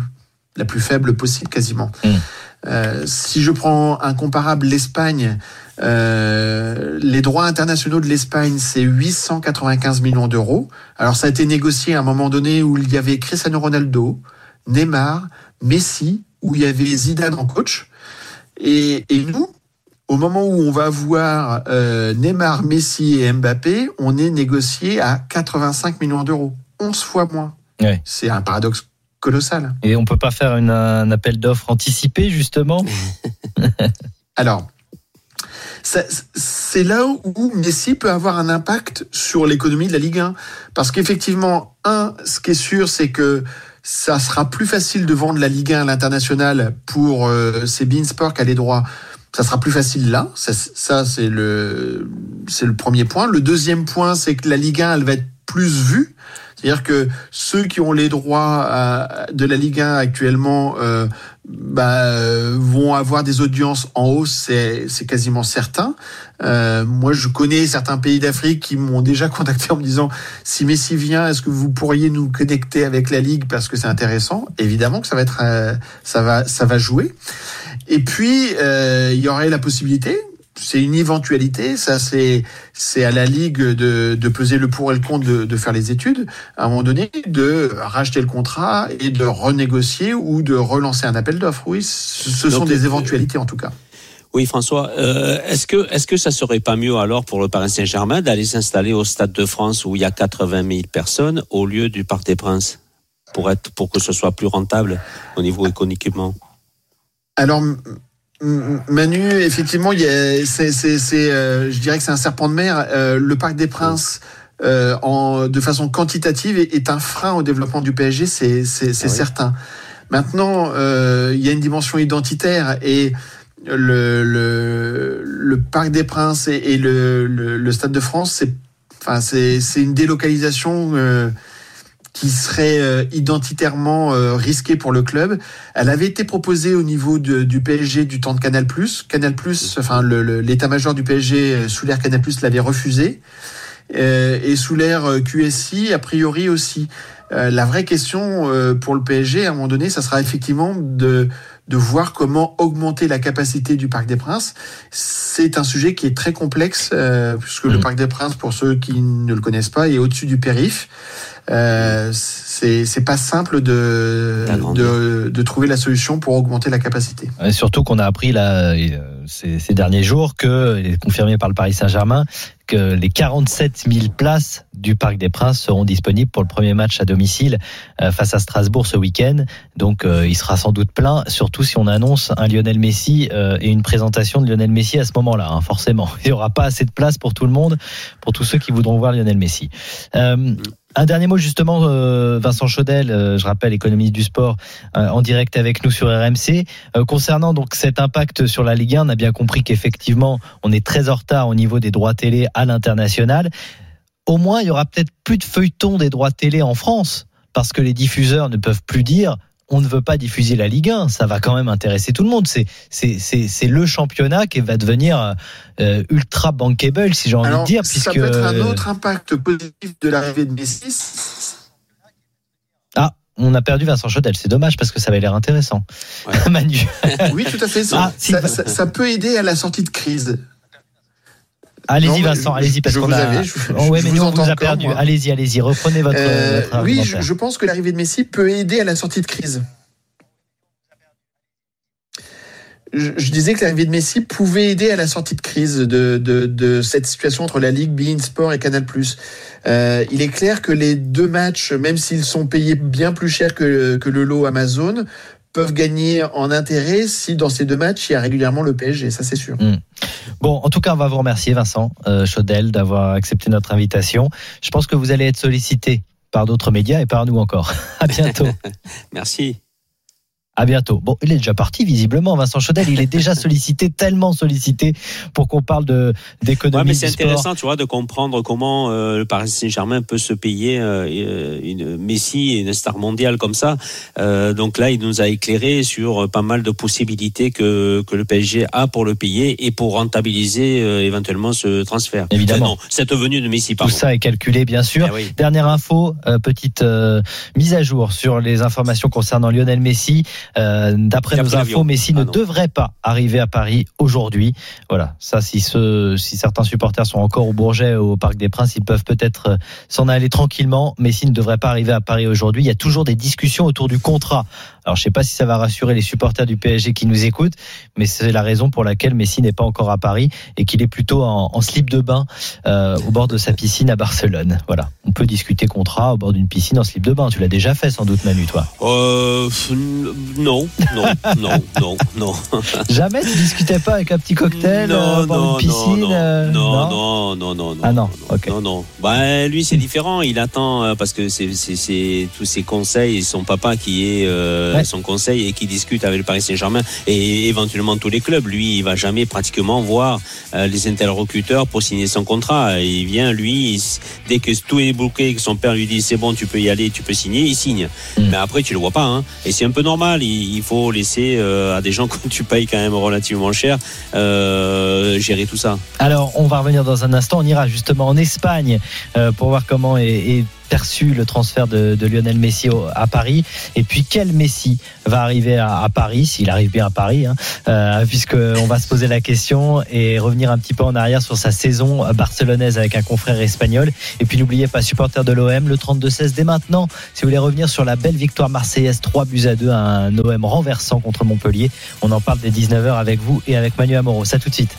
la plus faible possible quasiment. Mmh. Euh, si je prends un comparable, l'Espagne, euh, les droits internationaux de l'Espagne, c'est 895 millions d'euros. Alors ça a été négocié à un moment donné où il y avait Cristiano Ronaldo, Neymar, Messi, où il y avait Zidane en coach. Et, et nous, au moment où on va voir euh, Neymar, Messi et Mbappé, on est négocié à 85 millions d'euros, 11 fois moins. Ouais. C'est un paradoxe colossal. Et on peut pas faire une, un appel d'offres anticipé justement [laughs] Alors, c'est là où Messi peut avoir un impact sur l'économie de la Ligue 1. Parce qu'effectivement, un, ce qui est sûr, c'est que ça sera plus facile de vendre la Ligue 1 à l'international pour euh, ces Beansport qui a les droits ça sera plus facile là. Ça, c'est le c'est le premier point. Le deuxième point, c'est que la Ligue 1, elle va être plus vue. C'est-à-dire que ceux qui ont les droits à, de la Ligue 1 actuellement euh, bah, vont avoir des audiences en hausse, c'est, c'est quasiment certain. Euh, moi, je connais certains pays d'Afrique qui m'ont déjà [laughs] contacté en me disant si Messi vient, est-ce que vous pourriez nous connecter avec la Ligue parce que c'est intéressant? Évidemment que ça va être, euh, ça va, ça va jouer. Et puis, euh, il y aurait la possibilité, c'est une éventualité, ça c'est c'est à la ligue de, de peser le pour et le contre de, de faire les études, à un moment donné de racheter le contrat et de renégocier ou de relancer un appel d'offres. Oui, ce, sont des éventualités en tout cas. Oui, François. Euh, est-ce que est-ce que ça serait pas mieux alors pour le Paris Saint-Germain d'aller s'installer au Stade de France où il y a 80 000 personnes au lieu du Parc des Princes pour être pour que ce soit plus rentable au niveau économiquement? Alors, Manu, effectivement, c'est, euh, je dirais que c'est un serpent de mer. Euh, le Parc des Princes, euh, en, de façon quantitative, est, est, un frein au développement du PSG, c'est, ah oui. certain. Maintenant, il y a une dimension identitaire et le, le, le Parc des Princes et, et le, le, Stade de France, c'est, enfin, une délocalisation qui serait euh, identitairement euh, risquée pour le club. Elle avait été proposée au niveau de, du PSG du temps de Canal+. Canal+, enfin l'état-major du PSG euh, sous l'ère Canal+, l'avait refusé. Euh, et sous l'ère QSI, a priori aussi. Euh, la vraie question pour le PSG, à un moment donné, ça sera effectivement de de voir comment augmenter la capacité du Parc des Princes. C'est un sujet qui est très complexe, euh, puisque le Parc des Princes, pour ceux qui ne le connaissent pas, est au-dessus du périph'. Euh, c'est c'est pas simple de, de, de trouver la solution pour augmenter la capacité. Et surtout qu'on a appris là, euh, ces, ces, derniers jours que, confirmé par le Paris Saint-Germain, que les 47 000 places du Parc des Princes seront disponibles pour le premier match à domicile euh, face à Strasbourg ce week-end. Donc euh, il sera sans doute plein, surtout si on annonce un Lionel Messi euh, et une présentation de Lionel Messi à ce moment-là. Hein, forcément, [laughs] il n'y aura pas assez de place pour tout le monde, pour tous ceux qui voudront voir Lionel Messi. Un dernier mot justement, euh, Vincent Chaudel, euh, je rappelle, économiste du sport, euh, en direct avec nous sur RMC. concernant donc cet impact sur la Ligue 1, on a bien compris qu'effectivement, on est très en retard au niveau des droits télé à l'international. Au moins, il y aura peut-être plus de feuilleton des droits télé en France, parce que les diffuseurs ne peuvent plus dire on ne veut pas diffuser la Ligue 1. Ça va quand même intéresser tout le monde. C'est c'est le championnat qui va devenir euh, ultra bankable, si j'ai envie de dire. Ça peut être un autre impact positif de l'arrivée de Messi. Ah, on a perdu Vincent Chodel. C'est dommage parce que ça avait l'air intéressant. [laughs] Manu. oui, tout à fait. Ah, ça, peut aider à la sortie de crise. Allez-y Vincent, allez-y parce qu'on a. Oh, ouais, mais nous on vous a perdu. Allez-y, allez-y, reprenez votre. Euh, oui, je, pense que l'arrivée de Messi peut aider à la sortie de crise. Je, disais que l'arrivée de Messi pouvait aider à la sortie de crise de, de, de cette situation entre la Ligue, Bein Sport et Canal+. Euh, il est clair que les deux matchs, même s'ils sont payés bien plus cher que, que le lot Amazon, peuvent gagner en intérêt si dans ces deux matchs il y a régulièrement le PSG, ça c'est sûr. Hmm. Bon, en tout cas, on va vous remercier Vincent euh, Chaudel d'avoir accepté notre invitation. Je pense que vous allez être sollicité par d'autres médias et par nous encore. [laughs] À bientôt. [laughs] Merci. À bientôt. Bon, il est déjà parti visiblement, Vincent Chaudel. Il est déjà [laughs] sollicité, tellement sollicité pour qu'on parle de d'économie. Ouais, mais c'est intéressant, tu vois, de comprendre comment euh, le Paris Saint-Germain peut se payer euh, euh, une Messi, une star mondiale comme ça. Euh, donc là, il nous a éclairé sur pas mal de possibilités que que le PSG a pour le payer et pour rentabiliser éventuellement ce transfert. Évidemment. non, cette venue de Messi. Pardon. Tout ça est calculé, bien sûr. Eh Dernière info, petite mise à jour sur les informations concernant Lionel Messi. Euh, d'après nos infos, Messi ah ne devrait pas arriver à Paris aujourd'hui. Voilà, ça, si, ce, si certains supporters sont encore au Bourget, au Parc des Princes, ils peuvent peut-être euh, s'en aller tranquillement. Messi ne devrait pas arriver à Paris aujourd'hui. Il y a toujours des discussions autour du contrat alors je sais pas si ça va rassurer les supporters du PSG qui nous écoutent, mais c'est la raison pour laquelle Messi n'est pas encore à Paris et qu'il est plutôt en, slip de bain euh, au bord de sa piscine à Barcelone. Voilà, on peut discuter contrat au bord d'une piscine en slip de bain. Tu l'as déjà fait sans doute, Manu, toi euh, Non, non, non, non, non. [laughs] Jamais tu discutais pas avec un petit cocktail non, euh, bord d'une piscine euh, non, non, non, non, non, Ah non, ok. Non, non. Bah, lui c'est différent. Il attend euh, parce que c'est tous ses conseils et son papa qui est son conseil et qui discute avec le Paris Saint-Germain et éventuellement tous les clubs. Lui, il va jamais pratiquement voir euh, les interlocuteurs pour signer son contrat. Il vient, lui, dès que tout est bouclé, que son père lui dit c'est bon, tu peux y aller, tu peux signer, il signe. Mm. Mais après, tu le vois pas. Hein. Et c'est un peu normal. Il, faut laisser euh, à des gens [laughs] que tu payes quand même relativement cher euh, gérer tout ça. Alors, on va revenir dans un instant. On ira justement en Espagne pour voir comment est, est perçu le transfert de, Lionel Messi à Paris Et puis quel Messi va arriver à, Paris, s'il arrive bien à Paris, hein, euh, puisqu'on va se poser la question et revenir un petit peu en arrière sur sa saison barcelonaise avec un confrère espagnol. Et puis n'oubliez pas, supporter de l'OM, le 32-16 dès maintenant, si vous voulez revenir sur la belle victoire marseillaise 3 buts à 2, un OM renversant contre Montpellier. On en parle dès 19h avec vous et avec Manu Amoro. Ça tout de suite.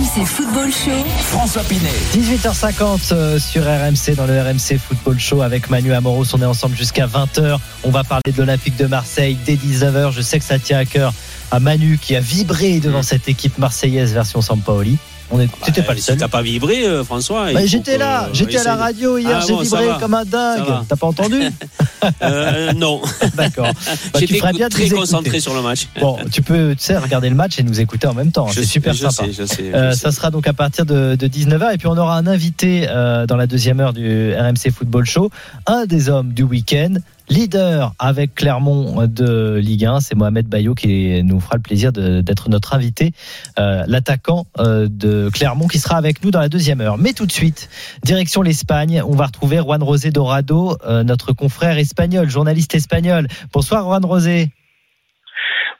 RMC Football Show. François Pinet. 18h50 euh, sur RMC dans le RMC Football Show avec Manu Amoros. On est ensemble jusqu'à 20h. On va parler de l'Olympique de Marseille dès 19h. Je sais que ça tient à cœur à Manu qui a vibré devant mm. cette équipe marseillaise version Sampaoli. On c'était pas les seuls. T'as pas vibré, euh, François bah, J'étais là, j'étais à la radio hier, ah j'ai vibré comme un dingue. T'as pas entendu [laughs] euh, Non. [laughs] D'accord. [laughs] Bah, J'étais très concentré sur le match. Bon, tu peux, tu sais, regarder le match et nous écouter en même temps. C'est super je sympa. Sais, je sais, euh, ça sera donc à partir de, de 19h et puis on aura un invité euh, dans la deuxième heure du RMC Football Show, un des hommes du week-end leader avec Clermont de Ligue 1. C'est Mohamed Bayo qui nous fera le plaisir d'être notre invité, euh, l'attaquant euh, de Clermont qui sera avec nous dans la deuxième heure. Mais tout de suite, direction l'Espagne, on va retrouver Juan Rosé Dorado, euh, notre confrère espagnol, journaliste espagnol. Bonsoir Juan Rosé.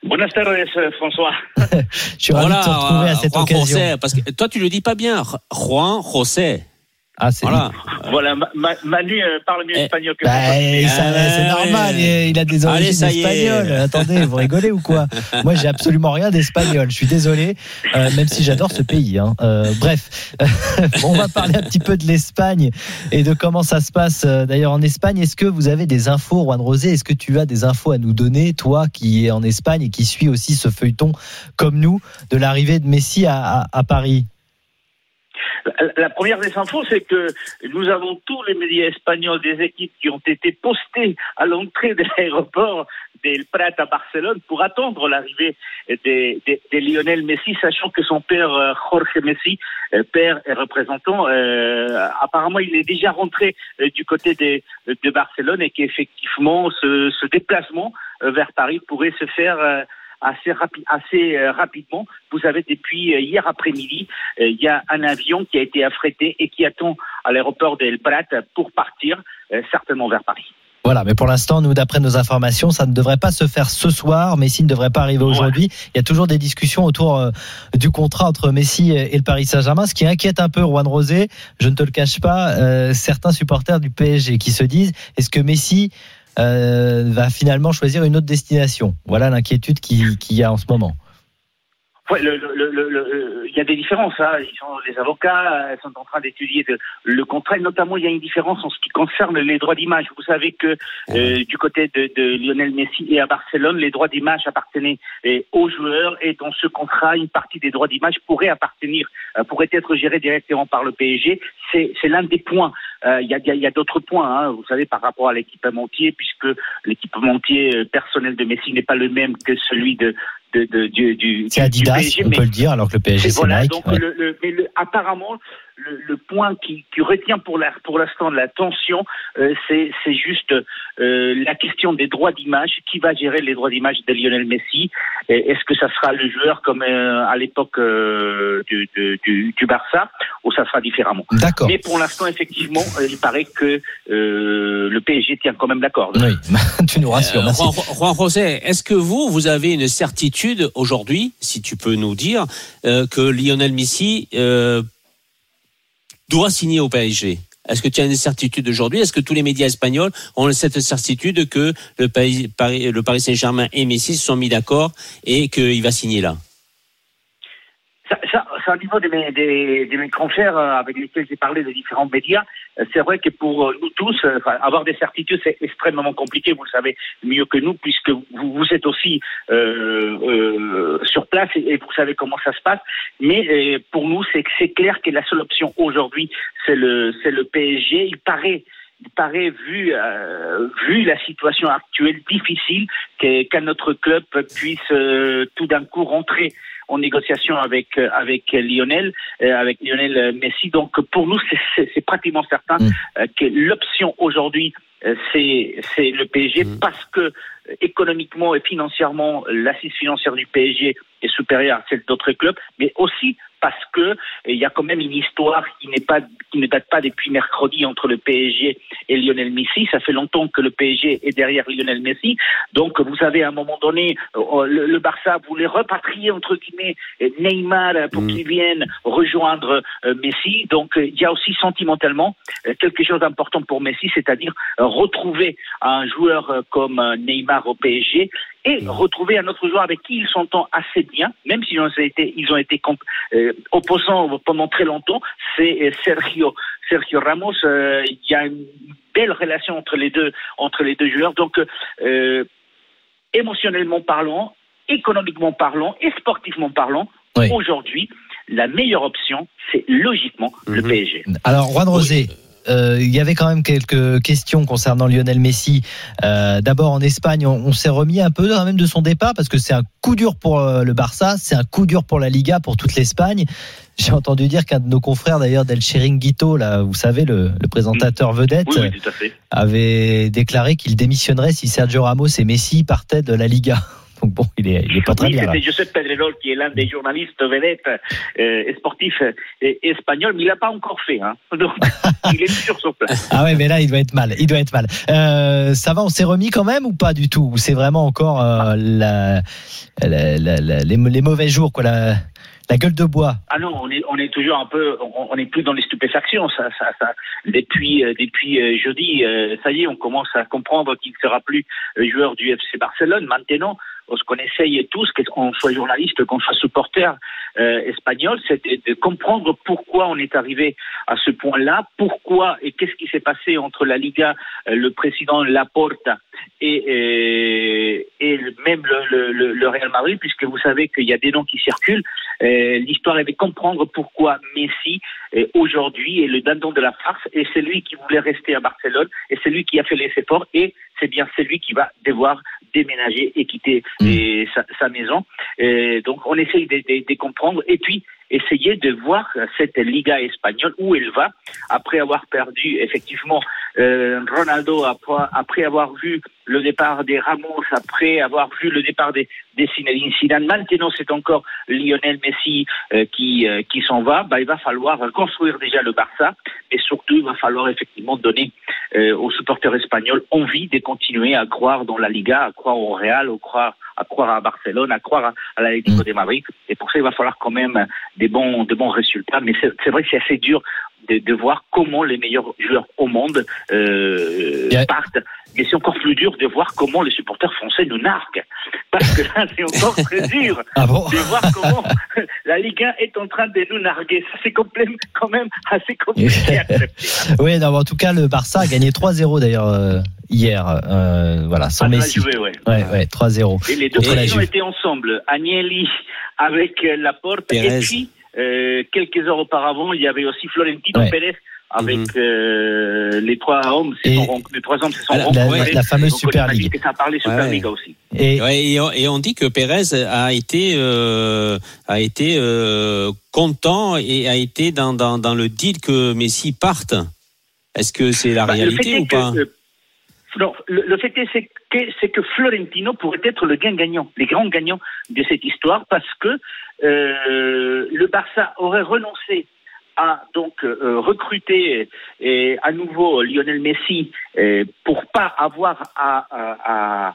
Buenas tardes, François. [laughs] Je suis ravi de te retrouver à cette Juan occasion. José, parce que toi, tu le dis pas bien. Juan José. Ah, c'est Voilà. Voilà, Ma- Ma- Manu euh, parle mieux espagnol que Bah, moi. ça, c'est normal, il a des origines espagnoles. Attendez, vous rigolez ou quoi [laughs] Moi, j'ai absolument rien d'espagnol. Je suis désolé, euh, même si j'adore ce pays. hein. Euh, bref, [laughs] on va parler un petit peu de l'Espagne et de comment ça se passe d'ailleurs en Espagne. Est-ce que vous avez des infos, Juan Rosé? Est-ce que tu as des infos à nous donner, toi qui es en Espagne et qui suis aussi ce feuilleton comme nous de l'arrivée de Messi à, à- à Paris? La, première des infos, c'est que nous avons tous les médias espagnols des équipes qui ont été postés à l'entrée de l'aéroport del Prat à Barcelone pour attendre l'arrivée de, de- de Lionel Messi, sachant que son père euh, Jorge Messi, euh, père et représentant, euh, apparemment il est déjà rentré euh, du côté de, de Barcelone et qu'effectivement ce, ce déplacement vers Paris pourrait se faire assez, rapi- assez euh, rapidement. Vous savez, depuis euh, hier après-midi, euh, il y a un avion qui a été affrété et qui attend à l'aéroport d'El Prat pour partir, certainement vers Paris. Voilà, mais pour l'instant, nous, d'après nos informations, ça ne devrait pas se faire ce soir. Messi ne devrait pas arriver aujourd'hui. Il y a toujours des discussions autour euh, du contrat entre Messi et le Paris Saint-Germain, ce qui inquiète un peu Juan Rosé. Je ne te le cache pas, euh, certains supporters du PSG qui se disent est-ce que Messi euh, va finalement choisir une autre destination Voilà l'inquiétude qu'il qu'il y a en ce moment. Ouais, le, le, le, le- le- il y a des différences. Hein. Ils sont, les avocats sont en train d'étudier le contrat. Notamment, il y a une différence en ce qui concerne les droits d'image. Vous savez que euh, du côté de, de Lionel Messi et à Barcelone, les droits d'image appartenaient euh, aux joueurs. Et dans ce contrat, une partie des droits d'image pourrait appartenir, pourrait être gérée directement par le PSG. C'est l'un des points. Euh, Il y a, y a- a d'autres points, hein, vous savez, par rapport à l'équipementier, puisque l'équipementier euh, personnel de Messi n'est pas le même que celui de, de, de- du, du, C'est du Adidas, PSG, on mais- peut le dire, alors que le PSG, c'est- c'est voilà, Nike. donc ouais. le, le- mais le- apparemment, le, le point qui, qui retient pour la- pour l'instant la tension, euh, c'est c'est juste euh, la question des droits d'image. Qui va gérer les droits d'image de Lionel Messi? Est-ce que ça sera le joueur comme euh, à l'époque euh, du, du, du- du Barça ou ça sera différemment? D'accord. Mais pour l'instant, effectivement, euh, il paraît que euh, le PSG tient quand même d'accord. Oui, [laughs] tu nous rassures. Euh, merci. Juan, Juan José, est-ce que vous, vous avez une certitude aujourd'hui, si tu peux nous dire, euh, que Lionel Messi euh, doit signer au PSG Est-ce que tu as une certitude aujourd'hui? Est-ce que tous les médias espagnols ont cette certitude que le Paris, Saint-Germain et Messi se sont mis d'accord et qu'il va signer là? Ça, au niveau de mes, des, euh, avec lesquels j'ai parlé de différents médias, c'est vrai que pour euh, nous tous, euh, avoir des certitudes, c'est extrêmement compliqué, vous le savez mieux que nous, puisque vous, êtes aussi euh, euh, sur place et, vous savez comment ça se passe. Mais euh, pour nous, c'est clair que la seule option aujourd'hui, c'est le, le PSG. Il paraît il paraît, vu, euh, vu la situation actuelle difficile, qu'un autre club puisse euh, tout d'un coup rentrer en négociation avec euh, avec Lionel, euh, avec Lionel euh, Messi. Donc pour nous, c'est- pratiquement certain euh, que l'option aujourd'hui, c'est c'est le PSG parce que économiquement et financièrement, l'assise financière du PSG est supérieure à celle d'autres clubs, mais aussi parce que il y a quand même une histoire qui n'est pas qui ne date pas depuis mercredi entre le PSG et Lionel Messi. Ça fait longtemps que le PSG est derrière Lionel Messi. Donc vous savez à un moment donné, euh, le, le Barça voulait repatrier entre guillemets Neymar pour qu'il vienne rejoindre euh, Messi. Donc euh, il y a aussi sentimentalement quelque chose d'important pour Messi, c'est-à-dire retrouver un joueur comme Neymar au PSG et retrouver un autre joueur avec qui il s'entend assez bien, même s'ils ont été, ils ont été comp- euh, opposants pendant très longtemps, c'est euh, Sergio, Sergio Ramos. Euh, Il y a une belle relation entre les deux, entre les deux joueurs. Donc, euh, émotionnellement parlant, économiquement parlant et sportivement parlant, aujourd'hui, la meilleure option, c'est logiquement le PSG. Alors, Juan Rosé. Euh, il y avait quand même quelques questions concernant Lionel Messi. Euh, D'abord en Espagne, on, on s'est remis un peu quand même de son départ parce que c'est un coup dur pour euh, le Barça, c'est un coup dur pour la Liga, pour toute l'Espagne. [laughs] J'ai entendu dire qu'un de nos confrères d'ailleurs d'El Chiringuito, là, vous savez, le, le présentateur vedette, Oui, oui, tout à fait. avait déclaré qu'il démissionnerait si Sergio Ramos et Messi partaient de la Liga. Donc [laughs] bon, il est, il est pas très oui, bien. là. c'était Josep Pedrerol qui est l'un des journalistes vedettes euh, et sportifs euh, espagnols, mais il n'a pas encore fait. Hein. [laughs] Donc, il est toujours sur place. Ah ouais, mais là, il doit être mal. Il doit être mal. Euh, ça va, on s'est remis quand même ou pas du tout? Ou c'est vraiment encore euh, la, la- la- la- les, les mauvais jours, quoi, la, la gueule de bois? Ah non, on est, on est toujours un peu, on, on est plus dans les stupéfactions. Ça, ça, ça, depuis, depuis jeudi, ça y est, on commence à comprendre qu'il ne sera plus joueur du FC Barcelone. Maintenant, ce qu'on essaye tous, qu'on soit journaliste, qu'on soit supporter euh, espagnol, c'est de, comprendre pourquoi on est arrivé à ce point-là, pourquoi et qu'est-ce qui s'est passé entre la Liga, euh, le président Laporta et, et, et même le, le- le- le Real Madrid, puisque vous savez qu'il y a des noms qui circulent. Euh, L'histoire est de comprendre pourquoi Messi euh, aujourd'hui est le dindon de la farce et c'est lui qui voulait rester à Barcelone et c'est lui qui a fait les efforts et c'est bien celui qui va devoir déménager et quitter euh, sa, sa maison. Donc on essaye de, de- de comprendre et puis essayer de voir cette Liga espagnole où elle va après avoir perdu effectivement euh, Ronaldo après, après avoir vu le départ des Ramos, après avoir vu le départ des, des Zinedine. Maintenant, c'est encore Lionel Messi euh, qui, euh, qui s'en va. Bah, il va falloir construire déjà le Barça, mais surtout, il va falloir effectivement donner euh, aux supporters espagnols envie de continuer à croire dans la Liga, à croire au Real, à croire, à croire à Barcelone, à croire à, à l'Atlético de Madrid. Et pour ça, il va falloir quand même des bons, de bons résultats. Mais c'est vrai que c'est assez dur de, de voir comment les meilleurs joueurs au monde euh, partent. Mais c'est encore plus dur de voir comment les supporters français nous narguent. Parce que là, c'est encore très dur [laughs] Ah bon de voir comment [laughs] la Ligue 1 est en train de nous narguer. Ça, c'est complè- quand même assez compliqué à accepter. [laughs] Oui, non, en tout cas, le Barça a gagné 3-0 d'ailleurs euh, hier. euh, voilà, sans Ah, ça a Messi. joué, ouais. Ouais, ouais, 3-0. Et les deux présidents étaient ensemble. Agnelli avec Laporte. Et Pérez. puis, euh, quelques heures auparavant, il y avait aussi Florentino Ouais. Pérez avec euh, les trois hommes. C'est son ren- les trois hommes, c'est son Ah, la- la- la fameuse Donc, Super League. ça a parlé Super Ouais. League aussi. Et, Ouais, et, on, et on dit que Pérez a été euh, a été euh, content et a été dans, dans, dans le deal que Messi parte. Est-ce que c'est la Bah, réalité ou pas non, le, le fait est c'est que, c'est que Florentino pourrait être le gain gagnant, les grands gagnants de cette histoire, parce que euh, le Barça aurait renoncé à donc euh, recruter euh, à nouveau Lionel Messi euh, pour pas avoir à-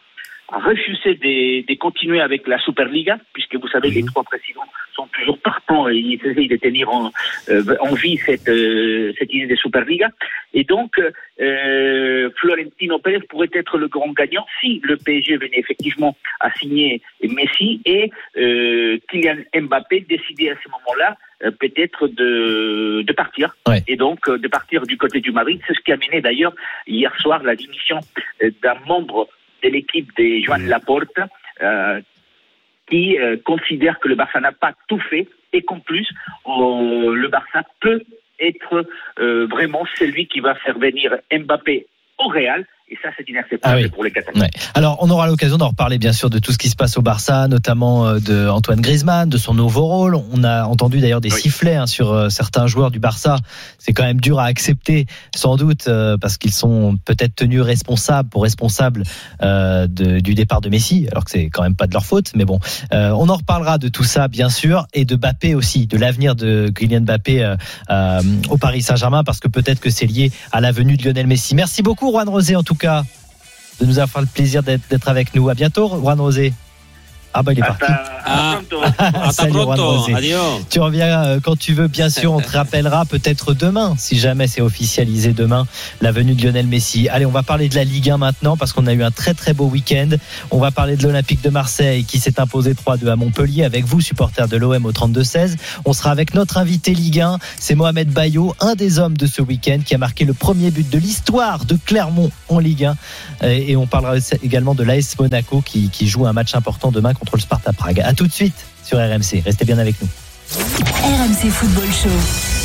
à refuser de, de continuer avec la Superliga, puisque vous savez, les trois présidents sont toujours partants et ils essayent de tenir en, euh, en vie cette, euh, cette idée de Superliga. Et donc, euh, Florentino Pérez pourrait être le grand gagnant si le PSG venait effectivement à signer Messi et euh, Kylian Mbappé décidait à ce moment-là euh, peut-être de, de partir. Et donc, de partir du côté du Madrid. C'est ce qui a mené d'ailleurs hier soir la démission d'un membre de l'équipe de Joan Laporte, euh, qui euh, considère que le Barça n'a pas tout fait et qu'en plus, euh, le Barça peut être euh, vraiment celui qui va faire venir Mbappé au Real. Et ça, c'est inacceptable Ah oui. pour les Catalans. Ouais. Alors, on aura l'occasion d'en reparler, bien sûr, de tout ce qui se passe au Barça, notamment euh, de Antoine Griezmann, de son nouveau rôle. On a entendu d'ailleurs des sifflets hein, sur euh, certains joueurs du Barça. C'est quand même dur à accepter, sans doute, euh, parce qu'ils sont peut-être tenus responsables, pour responsables euh, de- du départ de Messi, alors que c'est quand même pas de leur faute. Mais bon, on en reparlera de tout ça, bien sûr, et de Mbappé aussi, de l'avenir de Kylian Mbappé au Paris Saint-Germain, parce que peut-être que c'est lié à la venue de Lionel Messi. Merci beaucoup, Juan Rosé, en tout cas de nous avoir fait le plaisir d'être d'être avec nous. À bientôt, Juan Rosé. Ah bah il est parti. Ah, [laughs] Salut, pronto. Adios. Tu reviens euh, quand tu veux, bien sûr. On te rappellera peut-être demain, si jamais c'est officialisé demain, la venue de Lionel Messi. Allez, on va parler de la Ligue 1 maintenant parce qu'on a eu un très très beau week-end. On va parler de l'Olympique de Marseille qui s'est imposé 3-2 à Montpellier avec vous, supporters de l'OM au 32-16. On sera avec notre invité Ligue 1, c'est Mohamed Bayo, un des hommes de ce week-end qui a marqué le premier but de l'histoire de Clermont en Ligue 1. Et et on parlera également de l'AS Monaco qui, qui joue un match important demain contre le Sparta Prague. À tout de suite sur RMC. Restez bien avec nous. RMC Football Show.